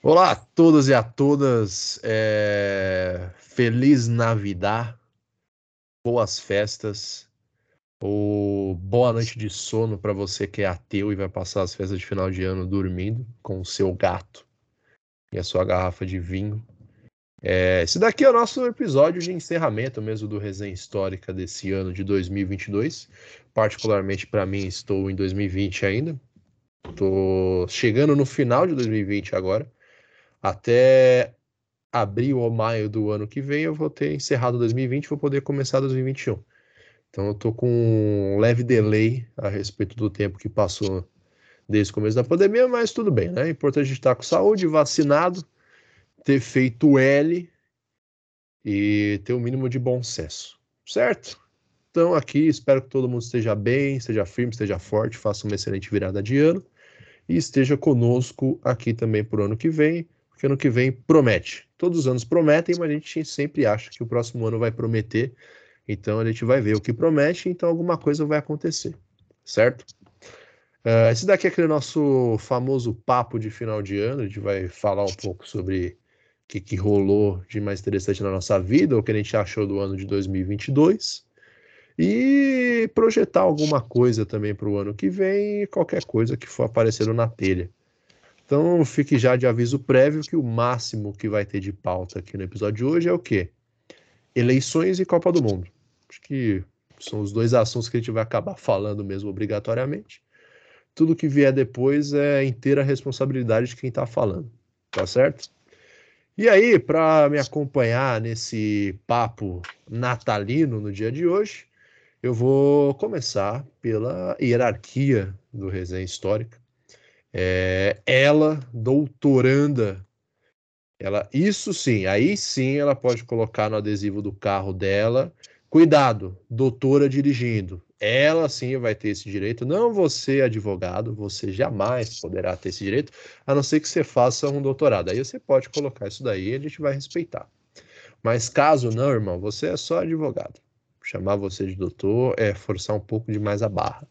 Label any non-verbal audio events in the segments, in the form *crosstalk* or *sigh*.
Olá a todos e a todas. É... Feliz Navidad, boas festas, ou boa noite de sono para você que é ateu e vai passar as festas de final de ano dormindo com o seu gato e a sua garrafa de vinho. É... Esse daqui é o nosso episódio de encerramento mesmo do Resenha Histórica desse ano de 2022. Particularmente para mim, estou em 2020 ainda, Tô chegando no final de 2020 agora. Até abril ou maio do ano que vem eu vou ter encerrado 2020 e vou poder começar 2021. Então eu tô com um leve delay a respeito do tempo que passou desde o começo da pandemia, mas tudo bem, né? É importante estar com saúde, vacinado, ter feito L e ter o um mínimo de bom senso, certo? Então aqui espero que todo mundo esteja bem, esteja firme, esteja forte, faça uma excelente virada de ano e esteja conosco aqui também para o ano que vem, porque ano que vem promete. Todos os anos prometem, mas a gente sempre acha que o próximo ano vai prometer. Então a gente vai ver o que promete, então alguma coisa vai acontecer, certo? Uh, esse daqui é aquele nosso famoso papo de final de ano. A gente vai falar um pouco sobre o que, que rolou de mais interessante na nossa vida, o que a gente achou do ano de 2022 e projetar alguma coisa também para o ano que vem, qualquer coisa que for aparecendo na telha. Então fique já de aviso prévio que o máximo que vai ter de pauta aqui no episódio de hoje é o quê? Eleições e Copa do Mundo. Acho que são os dois assuntos que a gente vai acabar falando mesmo obrigatoriamente. Tudo que vier depois é inteira responsabilidade de quem está falando, tá certo? E aí, para me acompanhar nesse papo natalino no dia de hoje, eu vou começar pela hierarquia do Resenha Histórica. É, ela, doutoranda, ela, isso sim, aí sim ela pode colocar no adesivo do carro dela. Cuidado, doutora dirigindo. Ela sim vai ter esse direito. Não você, advogado, você jamais poderá ter esse direito, a não ser que você faça um doutorado. Aí você pode colocar isso daí e a gente vai respeitar. Mas caso não, irmão, você é só advogado chamar você de doutor é forçar um pouco demais a barra.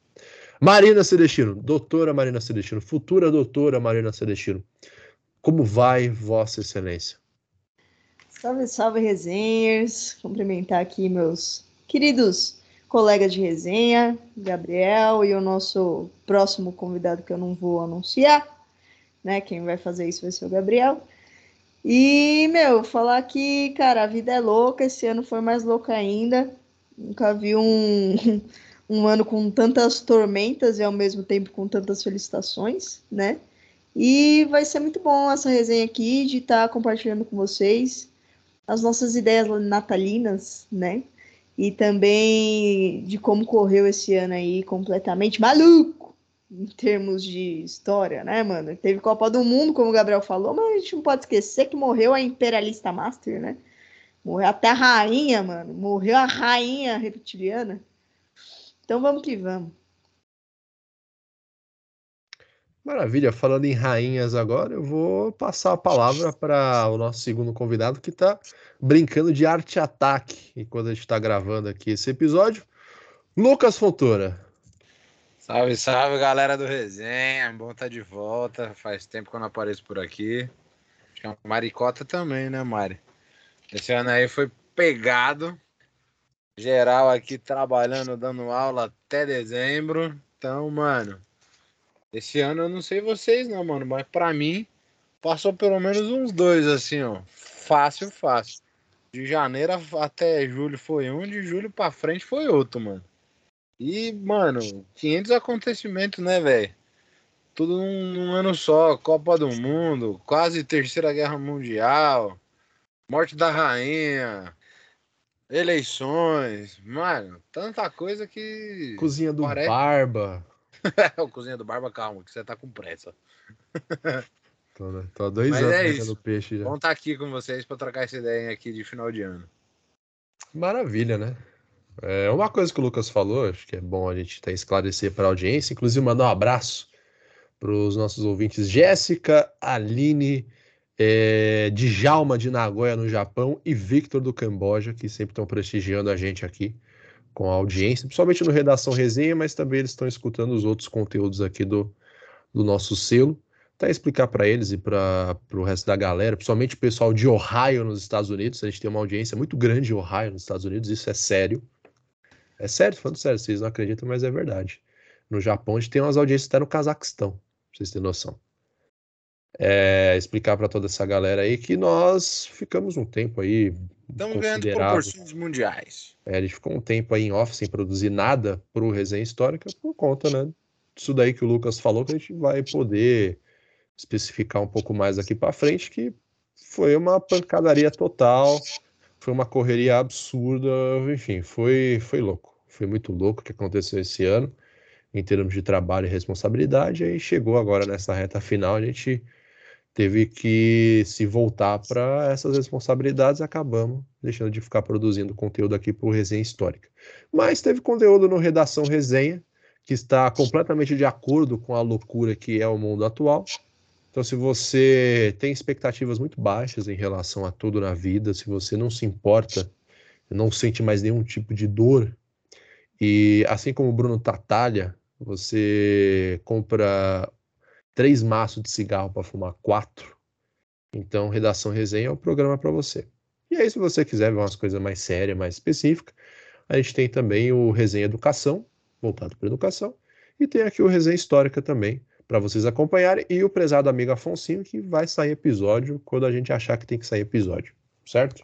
Marina Celestino, doutora Marina Celestino, futura doutora Marina Celestino, como vai Vossa Excelência? Salve, salve, resenhas. Cumprimentar aqui meus queridos colegas de resenha, Gabriel e o nosso próximo convidado que eu não vou anunciar, né? Quem vai fazer isso vai ser o Gabriel. E, meu, falar que, cara, a vida é louca, esse ano foi mais louca ainda. Nunca vi um, *laughs* um ano com tantas tormentas e ao mesmo tempo com tantas felicitações, né? E vai ser muito bom essa resenha aqui de estar tá compartilhando com vocês as nossas ideias natalinas, né? E também de como correu esse ano aí completamente maluco em termos de história, né, mano? Teve Copa do Mundo, como o Gabriel falou, mas a gente não pode esquecer que morreu a Imperialista Master, né? Morreu até a rainha, mano. Morreu a rainha reptiliana. Então vamos que vamos. Maravilha. Falando em rainhas agora, eu vou passar a palavra para o nosso segundo convidado que está brincando de arte-ataque enquanto a gente está gravando aqui esse episódio. Lucas Fontoura. Salve, salve, galera do Resenha. Bom estar tá de volta. Faz tempo que eu não apareço por aqui. Acho que é uma maricota também, né, Mari? Esse ano aí foi pegado. Geral aqui trabalhando, dando aula até dezembro. Então, mano, esse ano eu não sei vocês não, mano, mas para mim passou pelo menos uns dois assim, ó. Fácil, fácil. De janeiro até julho foi um, de julho para frente foi outro, mano. E, mano, 500 acontecimentos, né, velho? Tudo num, num ano só, Copa do Mundo, quase Terceira Guerra Mundial, Morte da rainha, eleições, mano, tanta coisa que. Cozinha do parece... Barba. *laughs* o Cozinha do Barba, calma, que você tá com pressa. tô, né? tô há dois Mas anos é peixe já. Vamos estar tá aqui com vocês para trocar essa ideia aqui de final de ano. Maravilha, né? É uma coisa que o Lucas falou, acho que é bom a gente tá esclarecer para a audiência, inclusive mandar um abraço para os nossos ouvintes Jéssica, Aline, é, Djalma de Nagoya, no Japão, e Victor do Camboja, que sempre estão prestigiando a gente aqui com a audiência, principalmente no Redação Resenha, mas também eles estão escutando os outros conteúdos aqui do, do nosso selo. até explicar para eles e para o resto da galera, principalmente o pessoal de Ohio nos Estados Unidos. A gente tem uma audiência muito grande em Ohio nos Estados Unidos, isso é sério. É sério, falando sério, vocês não acreditam, mas é verdade. No Japão, a gente tem umas audiências até no Cazaquistão, pra vocês terem noção. É, explicar para toda essa galera aí que nós ficamos um tempo aí. Estamos ganhando proporções mundiais. É, a gente ficou um tempo aí em off sem produzir nada pro resenha histórica por conta, né? Disso daí que o Lucas falou, que a gente vai poder especificar um pouco mais aqui para frente, que foi uma pancadaria total, foi uma correria absurda, enfim, foi, foi louco. Foi muito louco o que aconteceu esse ano, em termos de trabalho e responsabilidade. Aí chegou agora nessa reta final, a gente teve que se voltar para essas responsabilidades, acabamos deixando de ficar produzindo conteúdo aqui para o Resenha Histórica. Mas teve conteúdo no Redação Resenha, que está completamente de acordo com a loucura que é o mundo atual. Então, se você tem expectativas muito baixas em relação a tudo na vida, se você não se importa, não sente mais nenhum tipo de dor, e assim como o Bruno Tatalha, você compra três maços de cigarro para fumar quatro, então Redação Resenha é o programa para você. E aí, se você quiser ver umas coisas mais sérias, mais específicas, a gente tem também o Resenha Educação, voltado para educação, e tem aqui o Resenha Histórica também, para vocês acompanharem, e o prezado amigo Afonsinho, que vai sair episódio quando a gente achar que tem que sair episódio, certo?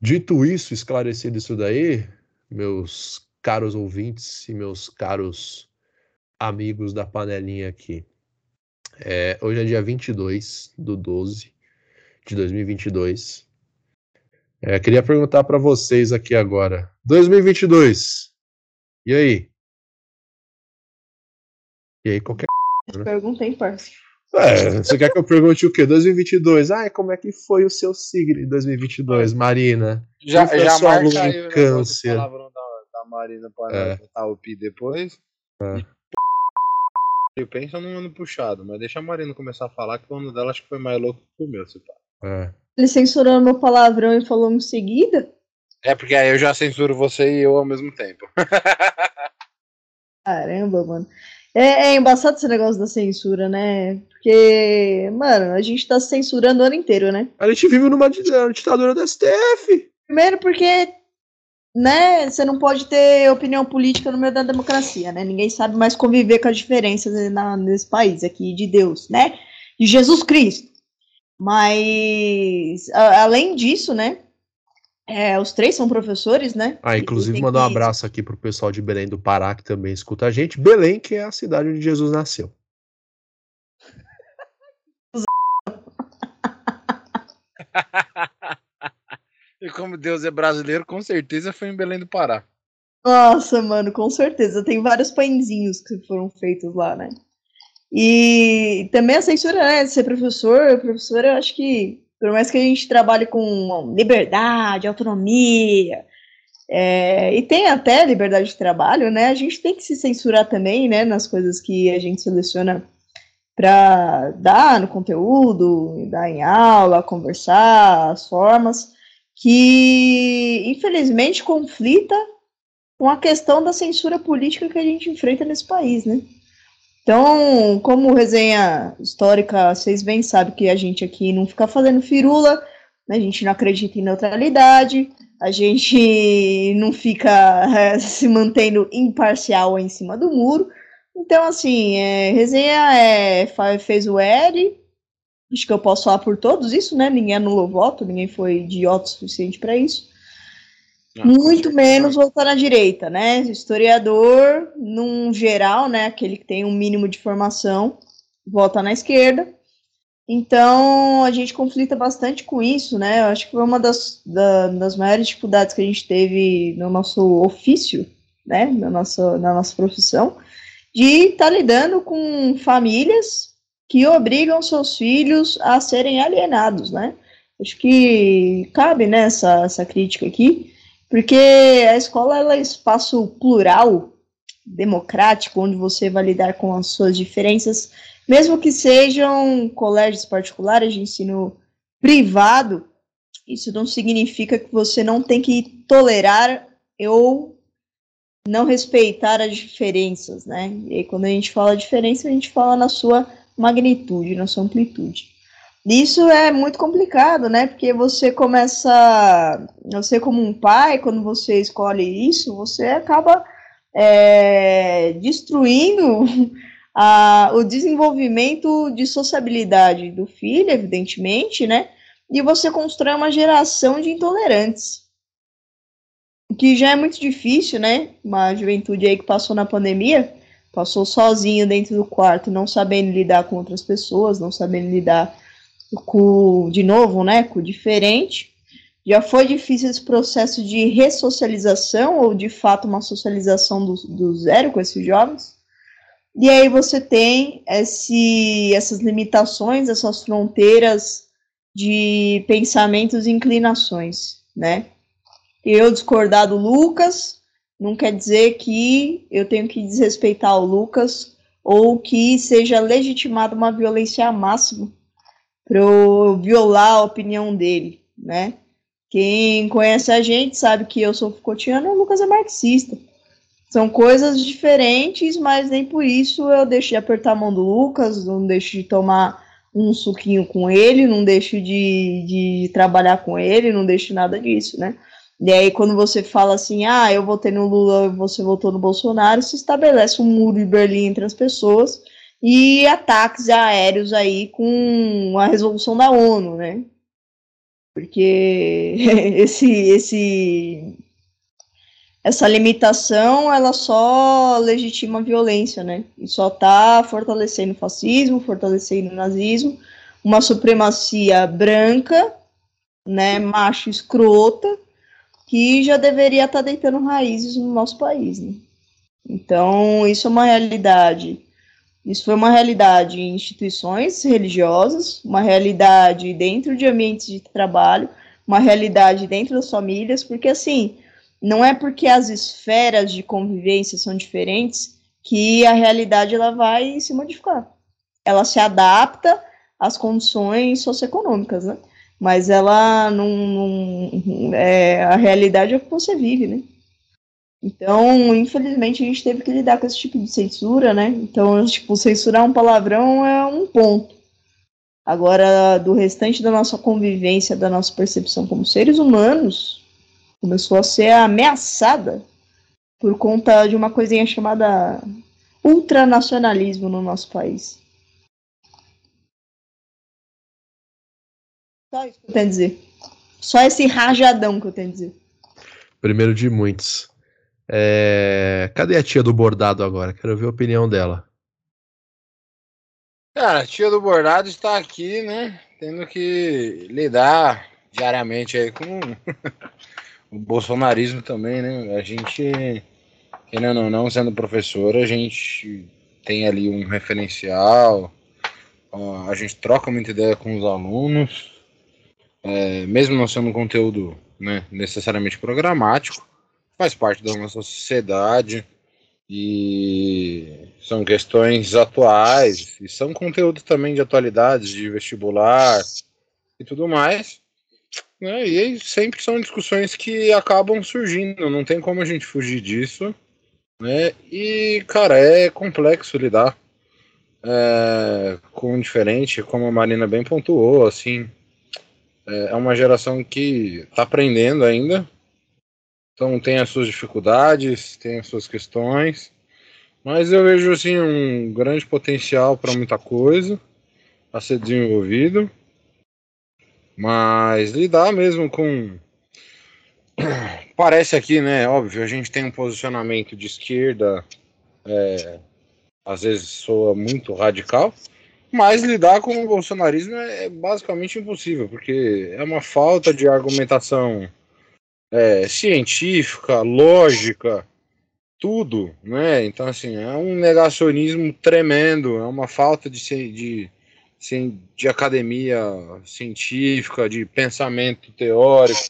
Dito isso, esclarecido isso daí, meus caros ouvintes e meus caros amigos da panelinha aqui. É, hoje é dia 22 do 12 de 2022. É, queria perguntar para vocês aqui agora. 2022. E aí? E aí, qualquer né? Pergunta, hein, parceiro? É, você quer que eu pergunte o quê? 2022. Ai, como é que foi o seu signo em 2022, Marina? Já, já marca aí câncer. da, da Marina para é. botar o pi depois. É. Eu penso num ano puxado, mas deixa a Marina começar a falar que o ano dela acho que foi mais louco que o meu, se pá. É. Ele censurou meu palavrão e falou em seguida? É, porque aí eu já censuro você e eu ao mesmo tempo. *laughs* Caramba, mano. É, é, embaçado esse negócio da censura, né? Porque, mano, a gente tá censurando o ano inteiro, né? A gente vive numa ditadura da STF. Primeiro porque, né, você não pode ter opinião política no meio da democracia, né? Ninguém sabe mais conviver com as diferenças na, nesse país aqui de Deus, né? De Jesus Cristo. Mas, a, além disso, né, é, os três são professores, né? Ah, inclusive mandar um abraço aqui pro pessoal de Belém do Pará, que também escuta a gente. Belém, que é a cidade onde Jesus nasceu. *laughs* *laughs* e como Deus é brasileiro, com certeza foi em Belém do Pará. Nossa, mano, com certeza. Tem vários pãezinhos que foram feitos lá, né? E também a censura, né? Ser professor, professor, eu acho que por mais que a gente trabalhe com liberdade, autonomia, é, e tem até liberdade de trabalho, né? A gente tem que se censurar também, né? Nas coisas que a gente seleciona para dar no conteúdo, dar em aula, conversar, as formas, que infelizmente conflita com a questão da censura política que a gente enfrenta nesse país, né? Então, como resenha histórica, vocês bem sabem que a gente aqui não fica fazendo firula, né? a gente não acredita em neutralidade, a gente *laughs* não fica é, se mantendo imparcial em cima do muro. Então, assim, é, resenha é, fez o L, acho que eu posso falar por todos isso, né? Ninguém anulou voto, ninguém foi idiota o suficiente para isso. Muito menos voltar na direita, né? Historiador, num geral, né? Aquele que tem um mínimo de formação, vota na esquerda. Então, a gente conflita bastante com isso, né? Eu acho que foi uma das, da, das maiores dificuldades que a gente teve no nosso ofício, né? Na nossa, na nossa profissão, de estar tá lidando com famílias que obrigam seus filhos a serem alienados, né? Acho que cabe nessa né, essa crítica aqui porque a escola ela é espaço plural, democrático, onde você vai lidar com as suas diferenças, mesmo que sejam colégios particulares de ensino privado, isso não significa que você não tem que tolerar ou não respeitar as diferenças, né? E quando a gente fala diferença, a gente fala na sua magnitude, na sua amplitude. Isso é muito complicado, né? Porque você começa, você como um pai, quando você escolhe isso, você acaba é, destruindo *laughs* a, o desenvolvimento de sociabilidade do filho, evidentemente, né? E você constrói uma geração de intolerantes. Que já é muito difícil, né? Uma juventude aí que passou na pandemia, passou sozinho dentro do quarto, não sabendo lidar com outras pessoas, não sabendo lidar com, de novo, né? Com o diferente. Já foi difícil esse processo de ressocialização, ou de fato uma socialização do, do zero com esses jovens. E aí você tem esse, essas limitações, essas fronteiras de pensamentos e inclinações, né? Eu discordar do Lucas não quer dizer que eu tenho que desrespeitar o Lucas ou que seja legitimada uma violência máxima para eu violar a opinião dele, né? Quem conhece a gente sabe que eu sou Foucaultiano e o Lucas é marxista. São coisas diferentes, mas nem por isso eu deixo de apertar a mão do Lucas, não deixo de tomar um suquinho com ele, não deixo de, de trabalhar com ele, não deixo nada disso, né? E aí, quando você fala assim, ah, eu votei no Lula, você votou no Bolsonaro, se estabelece um muro de Berlim entre as pessoas e ataques aéreos aí com a resolução da ONU, né? Porque *laughs* esse, esse essa limitação ela só legitima a violência, né? E só está fortalecendo o fascismo, fortalecendo o nazismo, uma supremacia branca, né, macho escrota, que já deveria estar tá deitando raízes no nosso país, né? Então, isso é uma realidade. Isso foi uma realidade em instituições religiosas, uma realidade dentro de ambientes de trabalho, uma realidade dentro das famílias, porque assim, não é porque as esferas de convivência são diferentes que a realidade ela vai se modificar. Ela se adapta às condições socioeconômicas, né? Mas ela não, não é, a realidade é o que você vive, né? Então, infelizmente, a gente teve que lidar com esse tipo de censura, né? Então, tipo, censurar um palavrão é um ponto. Agora, do restante da nossa convivência, da nossa percepção como seres humanos, começou a ser ameaçada por conta de uma coisinha chamada ultranacionalismo no nosso país. Só isso que eu tenho a dizer. Só esse rajadão que eu tenho a dizer. Primeiro de muitos. É... Cadê a tia do bordado agora? Quero ver a opinião dela. Cara, a tia do bordado está aqui, né? Tendo que lidar diariamente aí com *laughs* o bolsonarismo também, né? A gente, querendo ou não, sendo professor, a gente tem ali um referencial, a gente troca muita ideia com os alunos, é, mesmo não sendo conteúdo né, necessariamente programático, faz parte da nossa sociedade e são questões atuais e são conteúdos também de atualidades, de vestibular e tudo mais. Né? E sempre são discussões que acabam surgindo, não tem como a gente fugir disso. Né? E, cara, é complexo lidar é, com diferente, como a Marina bem pontuou, assim. É, é uma geração que está aprendendo ainda, então tem as suas dificuldades, tem as suas questões, mas eu vejo assim um grande potencial para muita coisa a ser desenvolvido. Mas lidar mesmo com. *coughs* Parece aqui, né? Óbvio, a gente tem um posicionamento de esquerda, é, às vezes soa muito radical, mas lidar com o bolsonarismo é basicamente impossível, porque é uma falta de argumentação é, científica, lógica, tudo, né? Então, assim, é um negacionismo tremendo, é uma falta de, de de academia científica, de pensamento teórico,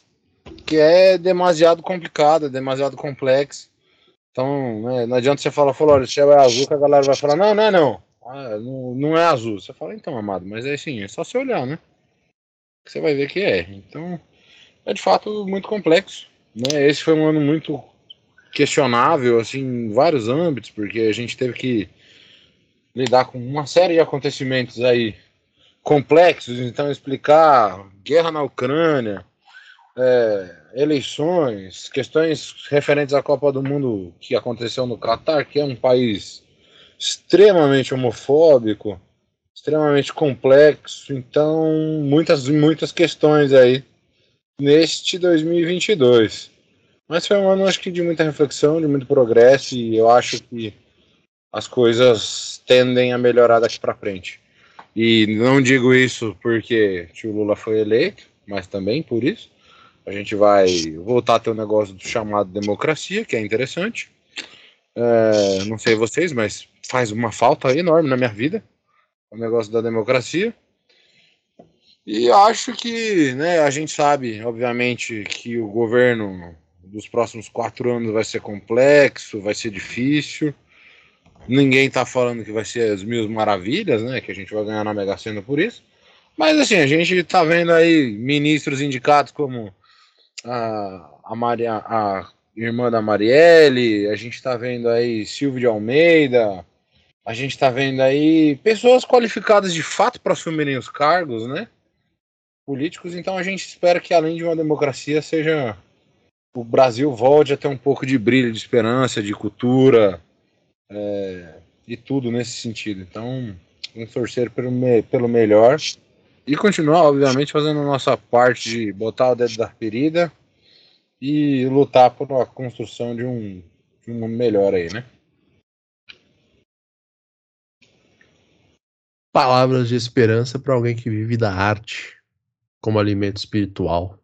que é demasiado complicado, é demasiado complexo. Então, né, não adianta você falar, falar, olha, o céu é azul, que a galera vai falar, não, não é não. Ah, não, não é azul. Você fala, então, amado, mas é assim, é só você olhar, né? Você vai ver que é. Então, é de fato muito complexo. Né? Esse foi um ano muito questionável, assim, em vários âmbitos, porque a gente teve que lidar com uma série de acontecimentos aí complexos, então explicar guerra na Ucrânia, é, eleições, questões referentes à Copa do Mundo que aconteceu no Catar, que é um país extremamente homofóbico, extremamente complexo, então muitas muitas questões aí neste 2022. Mas foi um ano acho que de muita reflexão, de muito progresso e eu acho que as coisas tendem a melhorar daqui para frente. E não digo isso porque o Lula foi eleito, mas também por isso. A gente vai voltar a ter um negócio chamado democracia, que é interessante. É, não sei vocês, mas faz uma falta enorme na minha vida o negócio da democracia. E acho que né, a gente sabe, obviamente, que o governo dos próximos quatro anos vai ser complexo, vai ser difícil. Ninguém tá falando que vai ser as mil maravilhas, né? Que a gente vai ganhar na Mega Sena por isso. Mas assim, a gente tá vendo aí ministros indicados como a, a, Maria, a irmã da Marielle, a gente tá vendo aí Silvio de Almeida, a gente tá vendo aí pessoas qualificadas de fato para assumirem os cargos, né? Políticos, então a gente espera que além de uma democracia seja o Brasil volte a ter um pouco de brilho, de esperança, de cultura, é, e tudo nesse sentido. Então, vamos torcer pelo, me, pelo melhor e continuar, obviamente, fazendo a nossa parte de botar o dedo da ferida e lutar por a construção de um, de um melhor aí, né? Palavras de esperança para alguém que vive da arte como alimento espiritual.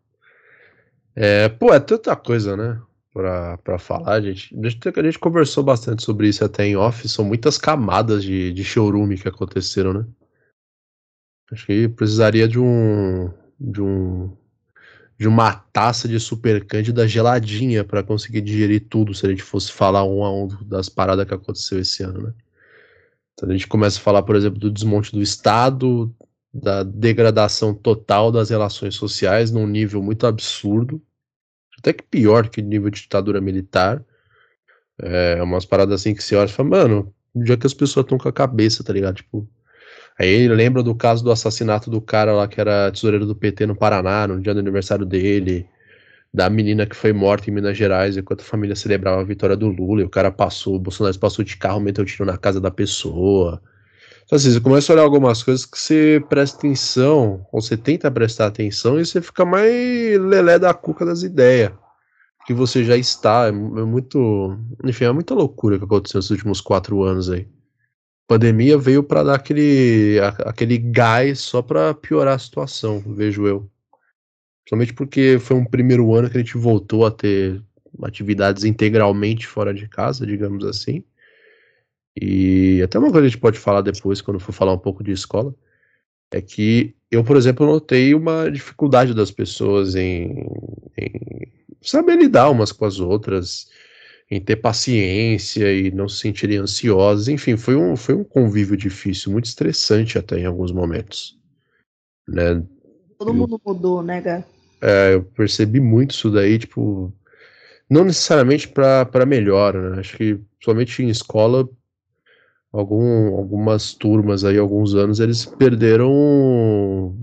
É, pô, é tanta coisa, né? para falar, gente. A gente conversou bastante sobre isso até em off. São muitas camadas de, de showroom que aconteceram, né? Acho que precisaria de um. de um. De uma taça de super cândida geladinha para conseguir digerir tudo, se a gente fosse falar um a um das paradas que aconteceu esse ano, né? Então a gente começa a falar, por exemplo, do desmonte do Estado, da degradação total das relações sociais num nível muito absurdo até que pior que nível de ditadura militar. É umas paradas assim que você olha e fala, mano, já que as pessoas estão com a cabeça, tá ligado? Tipo. Aí ele lembra do caso do assassinato do cara lá que era tesoureiro do PT no Paraná, no dia do aniversário dele, da menina que foi morta em Minas Gerais enquanto a família celebrava a vitória do Lula, e o cara passou, o Bolsonaro passou de carro, meteu tiro na casa da pessoa. Então, assim, você começa a olhar algumas coisas que você presta atenção, ou você tenta prestar atenção, e você fica mais lelé da cuca das ideias. Que você já está. É, é muito. Enfim, é muita loucura que aconteceu nos últimos quatro anos aí. Pandemia veio para dar aquele, aquele gás só para piorar a situação, vejo eu. Somente porque foi um primeiro ano que a gente voltou a ter atividades integralmente fora de casa, digamos assim. E até uma coisa que a gente pode falar depois, quando for falar um pouco de escola, é que eu, por exemplo, notei uma dificuldade das pessoas em, em saber lidar umas com as outras, em ter paciência e não se sentirem ansiosas. Enfim, foi um, foi um convívio difícil, muito estressante até em alguns momentos. Né? Todo eu, mundo mudou, né, Gá? É, eu percebi muito isso daí, tipo, não necessariamente para melhor, né? Acho que somente em escola algum, algumas turmas aí, alguns anos, eles perderam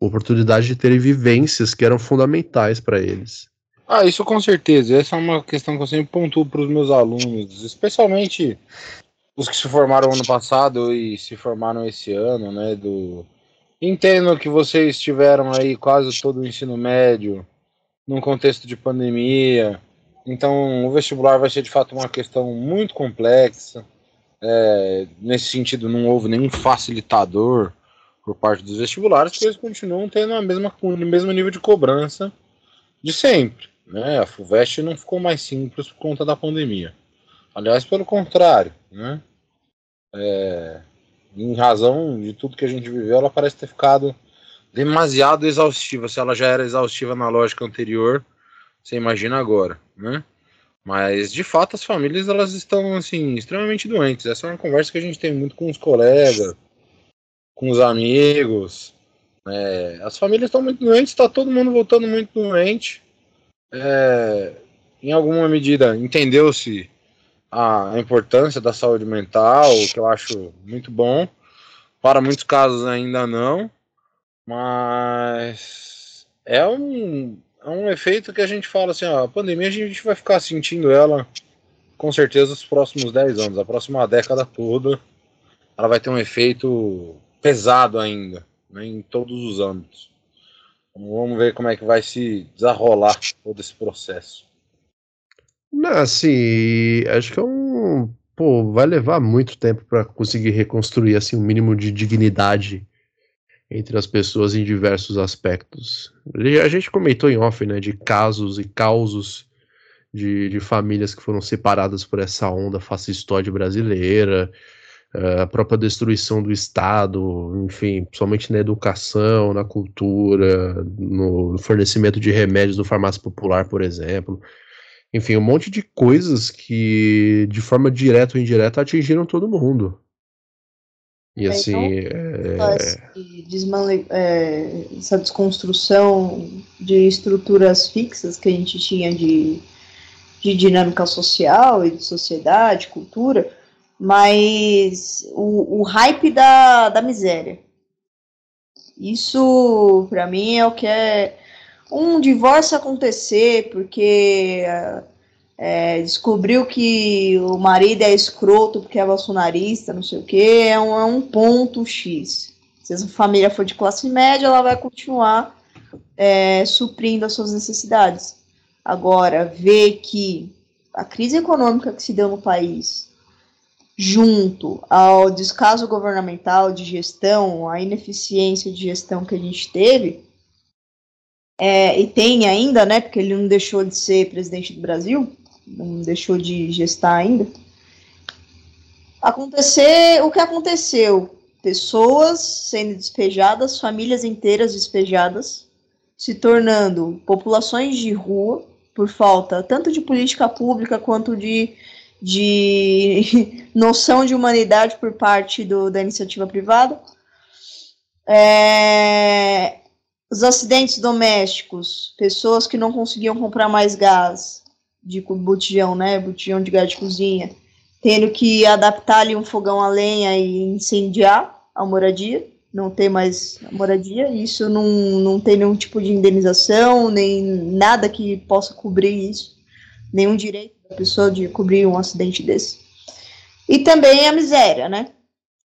oportunidade de terem vivências que eram fundamentais para eles. Ah, isso com certeza. Essa é uma questão que eu sempre pontuo para os meus alunos, especialmente os que se formaram ano passado e se formaram esse ano, né? Do entendo que vocês tiveram aí quase todo o ensino médio num contexto de pandemia. Então, o vestibular vai ser de fato uma questão muito complexa. É, nesse sentido, não houve nenhum facilitador por parte dos vestibulares, porque eles continuam tendo a mesma, o mesmo nível de cobrança de sempre. Né? A FUVEST não ficou mais simples por conta da pandemia. Aliás, pelo contrário, né? É, em razão de tudo que a gente viveu, ela parece ter ficado demasiado exaustiva. Se ela já era exaustiva na lógica anterior, você imagina agora, né? Mas de fato as famílias elas estão assim extremamente doentes. Essa é uma conversa que a gente tem muito com os colegas, com os amigos. É, as famílias estão muito doentes, está todo mundo voltando muito doente. É, em alguma medida entendeu-se a importância da saúde mental, que eu acho muito bom. Para muitos casos ainda não, mas é um, é um efeito que a gente fala assim, ó, a pandemia a gente vai ficar sentindo ela com certeza os próximos 10 anos, a próxima década toda, ela vai ter um efeito pesado ainda, né, em todos os âmbitos. Vamos ver como é que vai se desarrolar todo esse processo. Não, assim, acho que é um. Pô, vai levar muito tempo para conseguir reconstruir assim um mínimo de dignidade entre as pessoas em diversos aspectos. A gente comentou em off, né, de casos e causos de, de famílias que foram separadas por essa onda fascistoide brasileira, a própria destruição do Estado, enfim, principalmente na educação, na cultura, no fornecimento de remédios do farmácia popular, por exemplo. Enfim, um monte de coisas que, de forma direta ou indireta, atingiram todo mundo. E é, assim. Então, é... é... essa desconstrução de estruturas fixas que a gente tinha de, de dinâmica social e de sociedade, cultura, mas o, o hype da, da miséria. Isso, para mim, é o que é um divórcio acontecer porque é, descobriu que o marido é escroto porque é bolsonarista, não sei o que, é um, é um ponto X. Se essa família for de classe média, ela vai continuar é, suprindo as suas necessidades. Agora, ver que a crise econômica que se deu no país, junto ao descaso governamental de gestão, a ineficiência de gestão que a gente teve, é, e tem ainda, né, porque ele não deixou de ser presidente do Brasil, não deixou de gestar ainda. Acontecer o que aconteceu: pessoas sendo despejadas, famílias inteiras despejadas, se tornando populações de rua por falta tanto de política pública quanto de, de *laughs* noção de humanidade por parte do, da iniciativa privada. É, os acidentes domésticos, pessoas que não conseguiam comprar mais gás de botijão, né, botijão de gás de cozinha, tendo que adaptar ali um fogão a lenha e incendiar a moradia, não ter mais moradia, isso não, não tem nenhum tipo de indenização, nem nada que possa cobrir isso, nenhum direito da pessoa de cobrir um acidente desse. E também a miséria, né?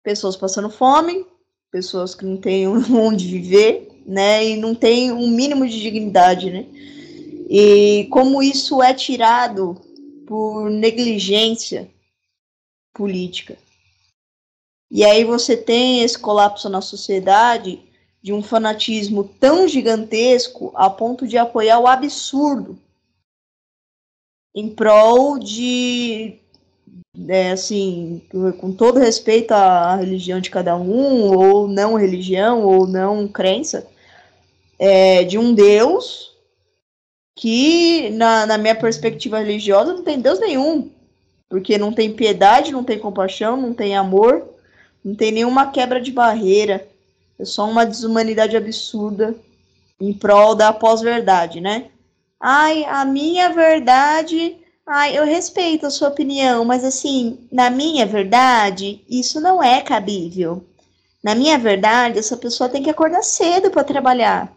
Pessoas passando fome, pessoas que não têm *laughs* onde viver, né? E não tem um mínimo de dignidade, né? E como isso é tirado por negligência política. E aí você tem esse colapso na sociedade de um fanatismo tão gigantesco a ponto de apoiar o absurdo em prol de é, assim, com todo respeito à religião de cada um, ou não religião, ou não crença, é, de um Deus que, na, na minha perspectiva religiosa, não tem Deus nenhum. Porque não tem piedade, não tem compaixão, não tem amor, não tem nenhuma quebra de barreira. É só uma desumanidade absurda em prol da pós-verdade, né? Ai, a minha verdade. Ai, eu respeito a sua opinião, mas assim, na minha verdade, isso não é cabível. Na minha verdade, essa pessoa tem que acordar cedo para trabalhar.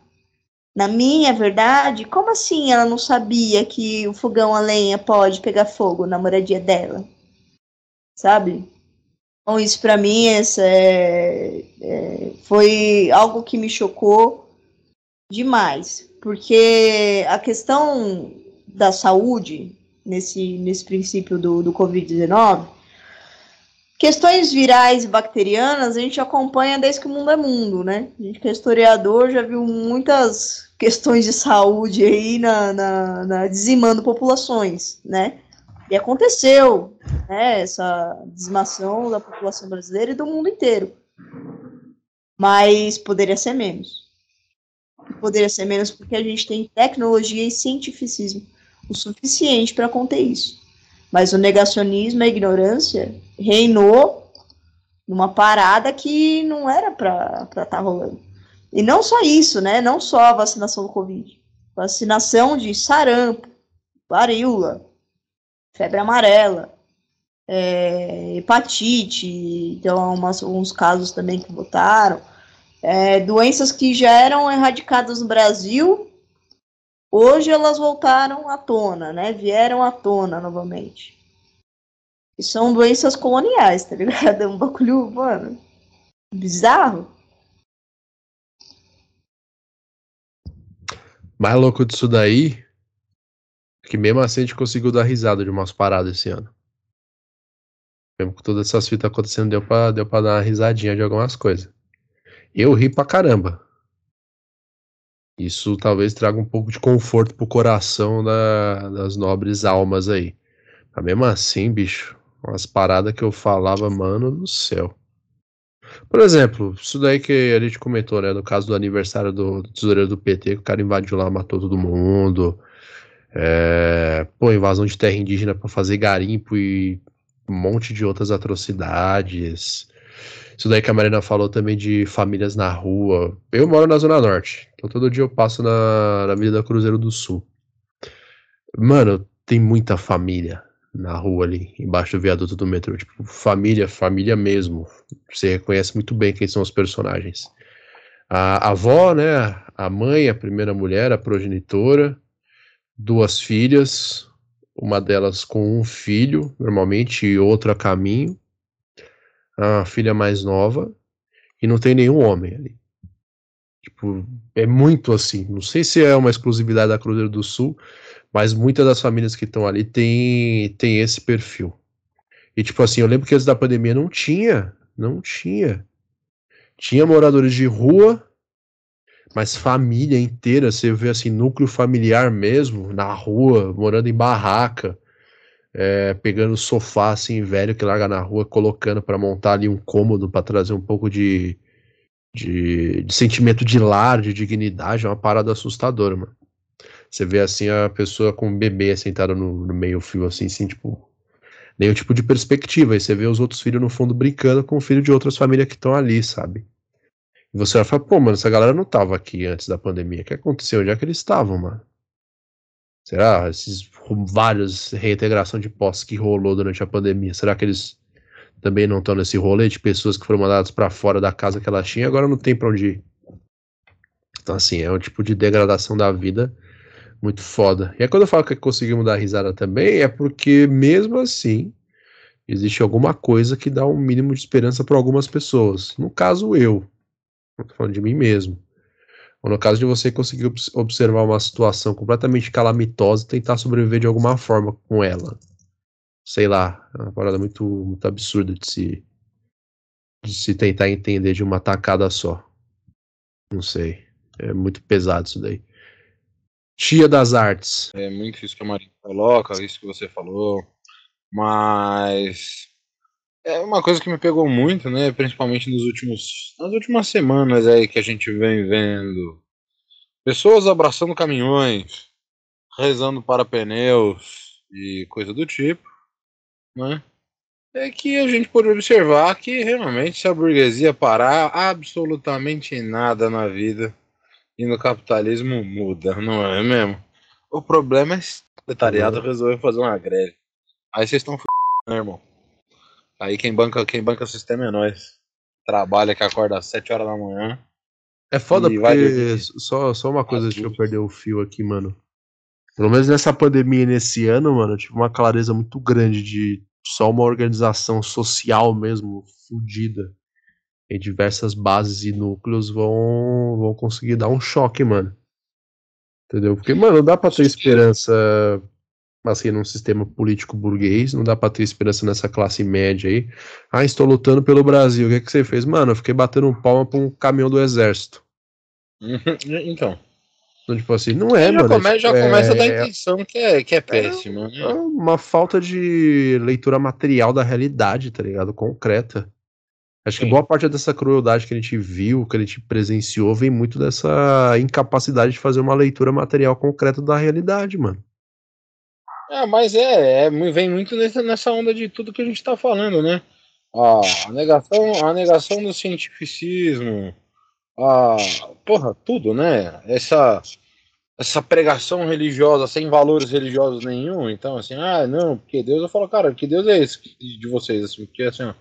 Na minha verdade, como assim ela não sabia que o fogão a lenha pode pegar fogo na moradia dela? Sabe? Então, isso para mim essa é, é, foi algo que me chocou demais, porque a questão da saúde, nesse, nesse princípio do, do Covid-19, Questões virais e bacterianas a gente acompanha desde que o mundo é mundo, né? A gente que é historiador já viu muitas questões de saúde aí na, na, na dizimando populações, né? E aconteceu, né, essa dizimação da população brasileira e do mundo inteiro. Mas poderia ser menos. Poderia ser menos porque a gente tem tecnologia e cientificismo o suficiente para conter isso. Mas o negacionismo, a ignorância, reinou numa parada que não era para estar tá rolando. E não só isso, né? Não só a vacinação do Covid. Vacinação de sarampo, varíola, febre amarela, é, hepatite, então umas, uns casos também que votaram. É, doenças que já eram erradicadas no Brasil, hoje elas voltaram à tona, né? Vieram à tona novamente. E são doenças coloniais, tá ligado? É um bagulho, mano, bizarro. Mais louco disso daí é que mesmo assim a gente conseguiu dar risada de umas paradas esse ano. Mesmo com todas essas fitas acontecendo, deu pra, deu pra dar uma risadinha de algumas coisas. Eu ri pra caramba. Isso talvez traga um pouco de conforto pro coração da, das nobres almas aí. Mas mesmo assim, bicho, umas paradas que eu falava, mano do céu. Por exemplo, isso daí que a gente comentou, né? No caso do aniversário do, do tesoureiro do PT, que o cara invadiu lá, matou todo mundo. É, pô, invasão de terra indígena para fazer garimpo e um monte de outras atrocidades. Isso daí que a Marina falou também de famílias na rua. Eu moro na Zona Norte, então todo dia eu passo na, na Avenida Cruzeiro do Sul. Mano, tem muita família na rua ali, embaixo do viaduto do metrô. Tipo, família, família mesmo. Você reconhece muito bem quem são os personagens. A, a avó, né? A mãe, a primeira mulher, a progenitora, duas filhas, uma delas com um filho, normalmente, e outra a caminho a filha mais nova, e não tem nenhum homem ali. Tipo, é muito assim. Não sei se é uma exclusividade da Cruzeiro do Sul, mas muitas das famílias que estão ali tem, tem esse perfil. E tipo assim, eu lembro que antes da pandemia não tinha, não tinha. Tinha moradores de rua, mas família inteira, você vê assim, núcleo familiar mesmo, na rua, morando em barraca é, pegando sofá assim velho que larga na rua, colocando para montar ali um cômodo para trazer um pouco de, de, de, sentimento de lar, de dignidade, é uma parada assustadora, mano. Você vê assim a pessoa com um bebê sentada no, no meio fio, assim, assim, tipo, nenhum tipo de perspectiva. E você vê os outros filhos no fundo brincando com o filho de outras famílias que estão ali, sabe? E você vai falar, pô, mano, essa galera não tava aqui antes da pandemia. O que aconteceu? Onde é que eles estavam, mano? Será? Esses vários reintegração de postos que rolou durante a pandemia, será que eles também não estão nesse rolê de pessoas que foram mandadas para fora da casa que elas tinham agora não tem para onde ir? Então, assim, é um tipo de degradação da vida muito foda. E aí, quando eu falo que conseguimos dar risada também, é porque, mesmo assim, existe alguma coisa que dá um mínimo de esperança para algumas pessoas. No caso, eu. Tô falando de mim mesmo. Ou no caso de você conseguir observar uma situação completamente calamitosa e tentar sobreviver de alguma forma com ela. Sei lá, é uma parada muito, muito absurda de se, de se tentar entender de uma tacada só. Não sei. É muito pesado isso daí. Tia das Artes. É muito isso que a Maria coloca, isso que você falou. Mas é uma coisa que me pegou muito, né? Principalmente nos últimos, nas últimas semanas aí que a gente vem vendo pessoas abraçando caminhões, rezando para pneus e coisa do tipo, né? É que a gente pode observar que realmente se a burguesia parar, absolutamente nada na vida e no capitalismo muda, não é mesmo? O problema é se o proletariado resolver fazer uma greve. Aí vocês estão f... né, irmão? Aí quem banca, quem banca o sistema é nós. Trabalha que acorda às 7 horas da manhã. É foda porque só, só uma coisa, deixa eu perder o fio aqui, mano. Pelo menos nessa pandemia nesse ano, mano, eu tive uma clareza muito grande de só uma organização social mesmo, fodida, em diversas bases e núcleos vão, vão conseguir dar um choque, mano. Entendeu? Porque, mano, não dá pra ter esperança assim, num sistema político burguês, não dá pra ter esperança nessa classe média aí. Ah, estou lutando pelo Brasil. O que, é que você fez? Mano, eu fiquei batendo um palma pra um caminhão do exército. então. Então, tipo assim, não é, já mano. Come, já é, começa a dar intenção que é, que é péssima. É, é uma falta de leitura material da realidade, tá ligado? Concreta. Acho Sim. que boa parte dessa crueldade que a gente viu, que a gente presenciou, vem muito dessa incapacidade de fazer uma leitura material concreta da realidade, mano. É, mas é, é vem muito nessa, onda de tudo que a gente está falando, né? A, a, negação, a negação do cientificismo, a, porra, tudo, né? Essa, essa pregação religiosa sem valores religiosos nenhum. Então, assim, ah, não, porque Deus, eu falo, cara, que Deus é esse de vocês? Assim, porque, assim, ó,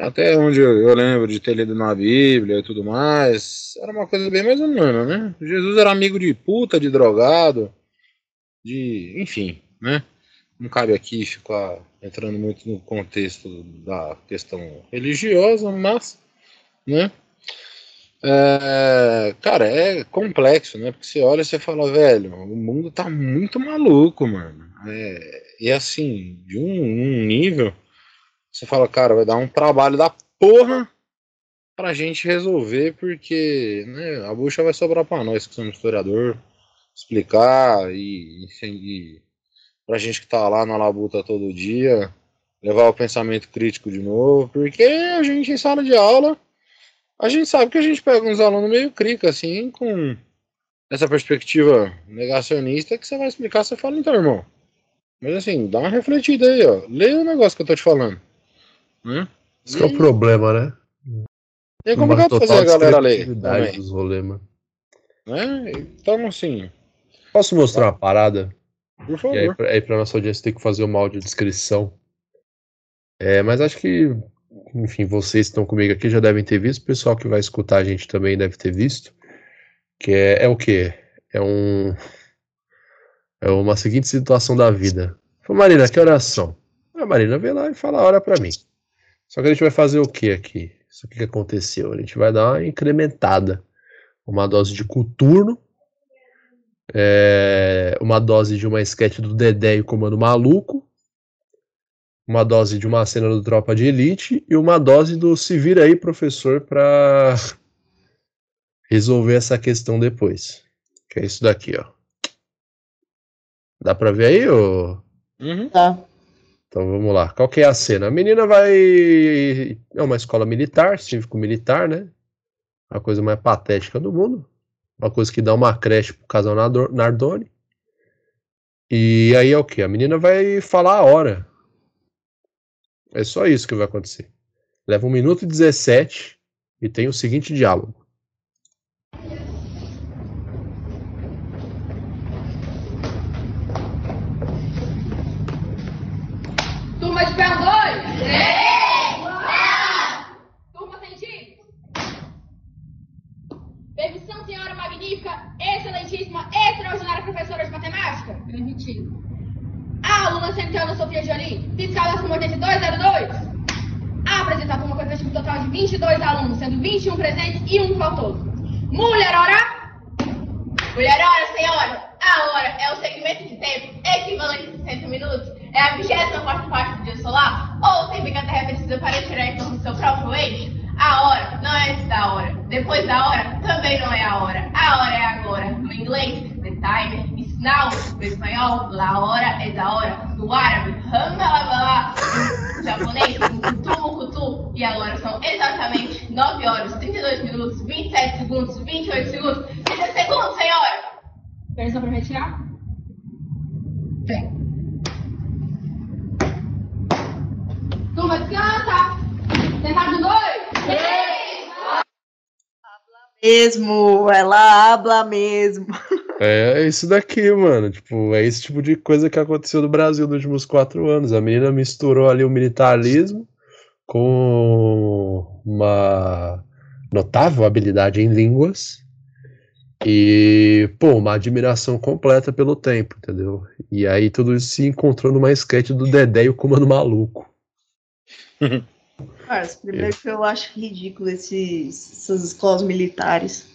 até onde eu, eu, lembro de ter lido na Bíblia e tudo mais, era uma coisa bem mais humana, né? Jesus era amigo de puta, de drogado, de. enfim, né? Não cabe aqui ficar entrando muito no contexto da questão religiosa, mas, né? É, cara, é complexo, né? Porque você olha e você fala, velho, o mundo tá muito maluco, mano. É, e assim, de um, um, nível, você fala, cara, vai dar um trabalho da porra pra gente resolver, porque né, a bucha vai sobrar pra nós que somos historiador, explicar e, e pra gente que tá lá na labuta todo dia, levar o pensamento crítico de novo, porque a gente em sala de aula a gente sabe que a gente pega uns alunos meio crica, assim, com essa perspectiva negacionista, que você vai explicar, você fala, então, irmão. Mas assim, dá uma refletida aí, ó. Leia o negócio que eu tô te falando. Né? Esse e... é o problema, né? E é vou fazer a galera ler? Dos rolê, mano. Né? Então, assim. Posso mostrar uma parada? Por favor. E aí, pra, aí, pra nossa audiência, tem que fazer uma audiodescrição. É, mas acho que enfim, vocês que estão comigo aqui já devem ter visto, o pessoal que vai escutar a gente também deve ter visto, que é, é o que? É um é uma seguinte situação da vida. Falei, Marina, que oração? A Marina vem lá e fala a hora para mim. Só que a gente vai fazer o que aqui? Isso que aconteceu? A gente vai dar uma incrementada, uma dose de coturno, é, uma dose de uma sketch do Dedé e o Comando Maluco, uma dose de uma cena do Tropa de Elite e uma dose do Se Vira aí, professor, para *laughs* resolver essa questão depois. Que é isso daqui, ó. Dá pra ver aí, ô? Uhum. Tá. Então vamos lá. Qual que é a cena? A menina vai. É uma escola militar, cívico-militar, né? A coisa mais patética do mundo. Uma coisa que dá uma creche pro casal Nardoni. E aí é o que? A menina vai falar a hora é só isso que vai acontecer. Leva 1 minuto e 17 e tem o seguinte diálogo. Turma de pé 2! Sim! Turma sentido? Permissão, senhora magnífica, excelentíssima, extraordinária de matemática? Permitido. Aluna Centrana Sofia Jolie, fiscal da Suma 8202. Apresentar a turma com efetivo total de 22 alunos, sendo 21 presentes e um faltoso. Mulher hora? Mulher hora, senhora. A hora é o segmento de tempo equivalente a 60 minutos. É a 24 parte do dia solar? Ou o tempo que a Terra precisa para torno do seu próprio eixo? A hora não é antes da hora. Depois da hora também não é a hora. A hora é agora. No inglês, the time now. No espanhol, la hora é da hora. No árabe, hambalabala. No japonês, kutu. E agora são exatamente 9 horas, 32 minutos, 27 segundos, 28 segundos, 30 segundos, senhora. Permissão para retirar? Vem. Turma, descansa. Sentado dois mesmo, ela habla mesmo. É, é isso daqui, mano. Tipo, é esse tipo de coisa que aconteceu no Brasil nos últimos quatro anos. A menina misturou ali o militarismo com uma notável habilidade em línguas e, pô, uma admiração completa pelo tempo, entendeu? E aí tudo isso se encontrou numa sketch do Dedé e o Comando Maluco. *laughs* Cara, primeiro que eu acho ridículo esses, essas escolas militares.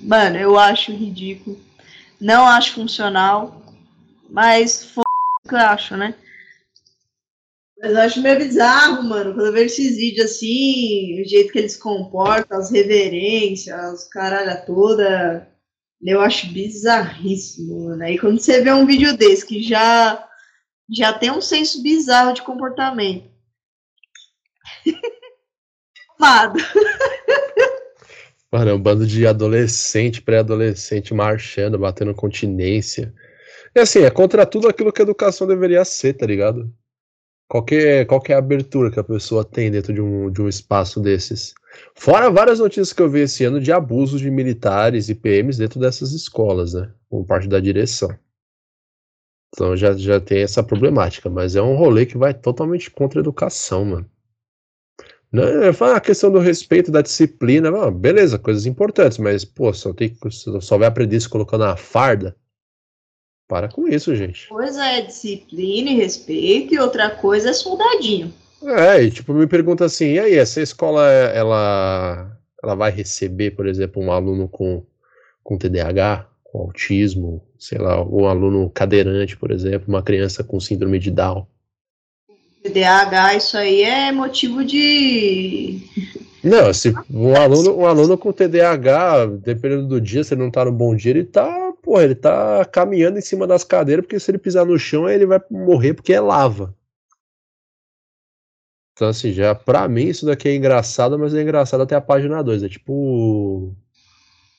Mano, eu acho ridículo. Não acho funcional. Mas o que eu acho, né? Mas eu acho meio bizarro, mano, quando eu vejo esses vídeos assim, o jeito que eles comportam, as reverências, os caralho toda. Eu acho bizarríssimo, mano. Aí quando você vê um vídeo desse que já, já tem um senso bizarro de comportamento *laughs* Amado. *laughs* Mano, é um bando de adolescente, pré-adolescente marchando, batendo continência. E assim, é contra tudo aquilo que a educação deveria ser, tá ligado? Qualquer, qualquer abertura que a pessoa tem dentro de um, de um espaço desses. Fora várias notícias que eu vi esse ano de abusos de militares e PMs dentro dessas escolas, né? Por parte da direção. Então já, já tem essa problemática, mas é um rolê que vai totalmente contra a educação, mano. Não, é a questão do respeito, da disciplina, não, beleza, coisas importantes, mas, pô, só, tem, só vai aprender isso colocando a farda. Para com isso, gente. Coisa é disciplina e respeito, e outra coisa é soldadinho. É, e tipo, me pergunta assim, e aí, essa escola, ela, ela vai receber, por exemplo, um aluno com, com TDAH, com autismo, sei lá, um aluno cadeirante, por exemplo, uma criança com síndrome de Down? TDAH, isso aí é motivo de. Não, se um aluno, um aluno com TDAH, dependendo do dia, se ele não tá no bom dia, ele tá, porra, ele tá caminhando em cima das cadeiras, porque se ele pisar no chão, ele vai morrer porque é lava. Então, assim, já pra mim isso daqui é engraçado, mas é engraçado até a página 2. É tipo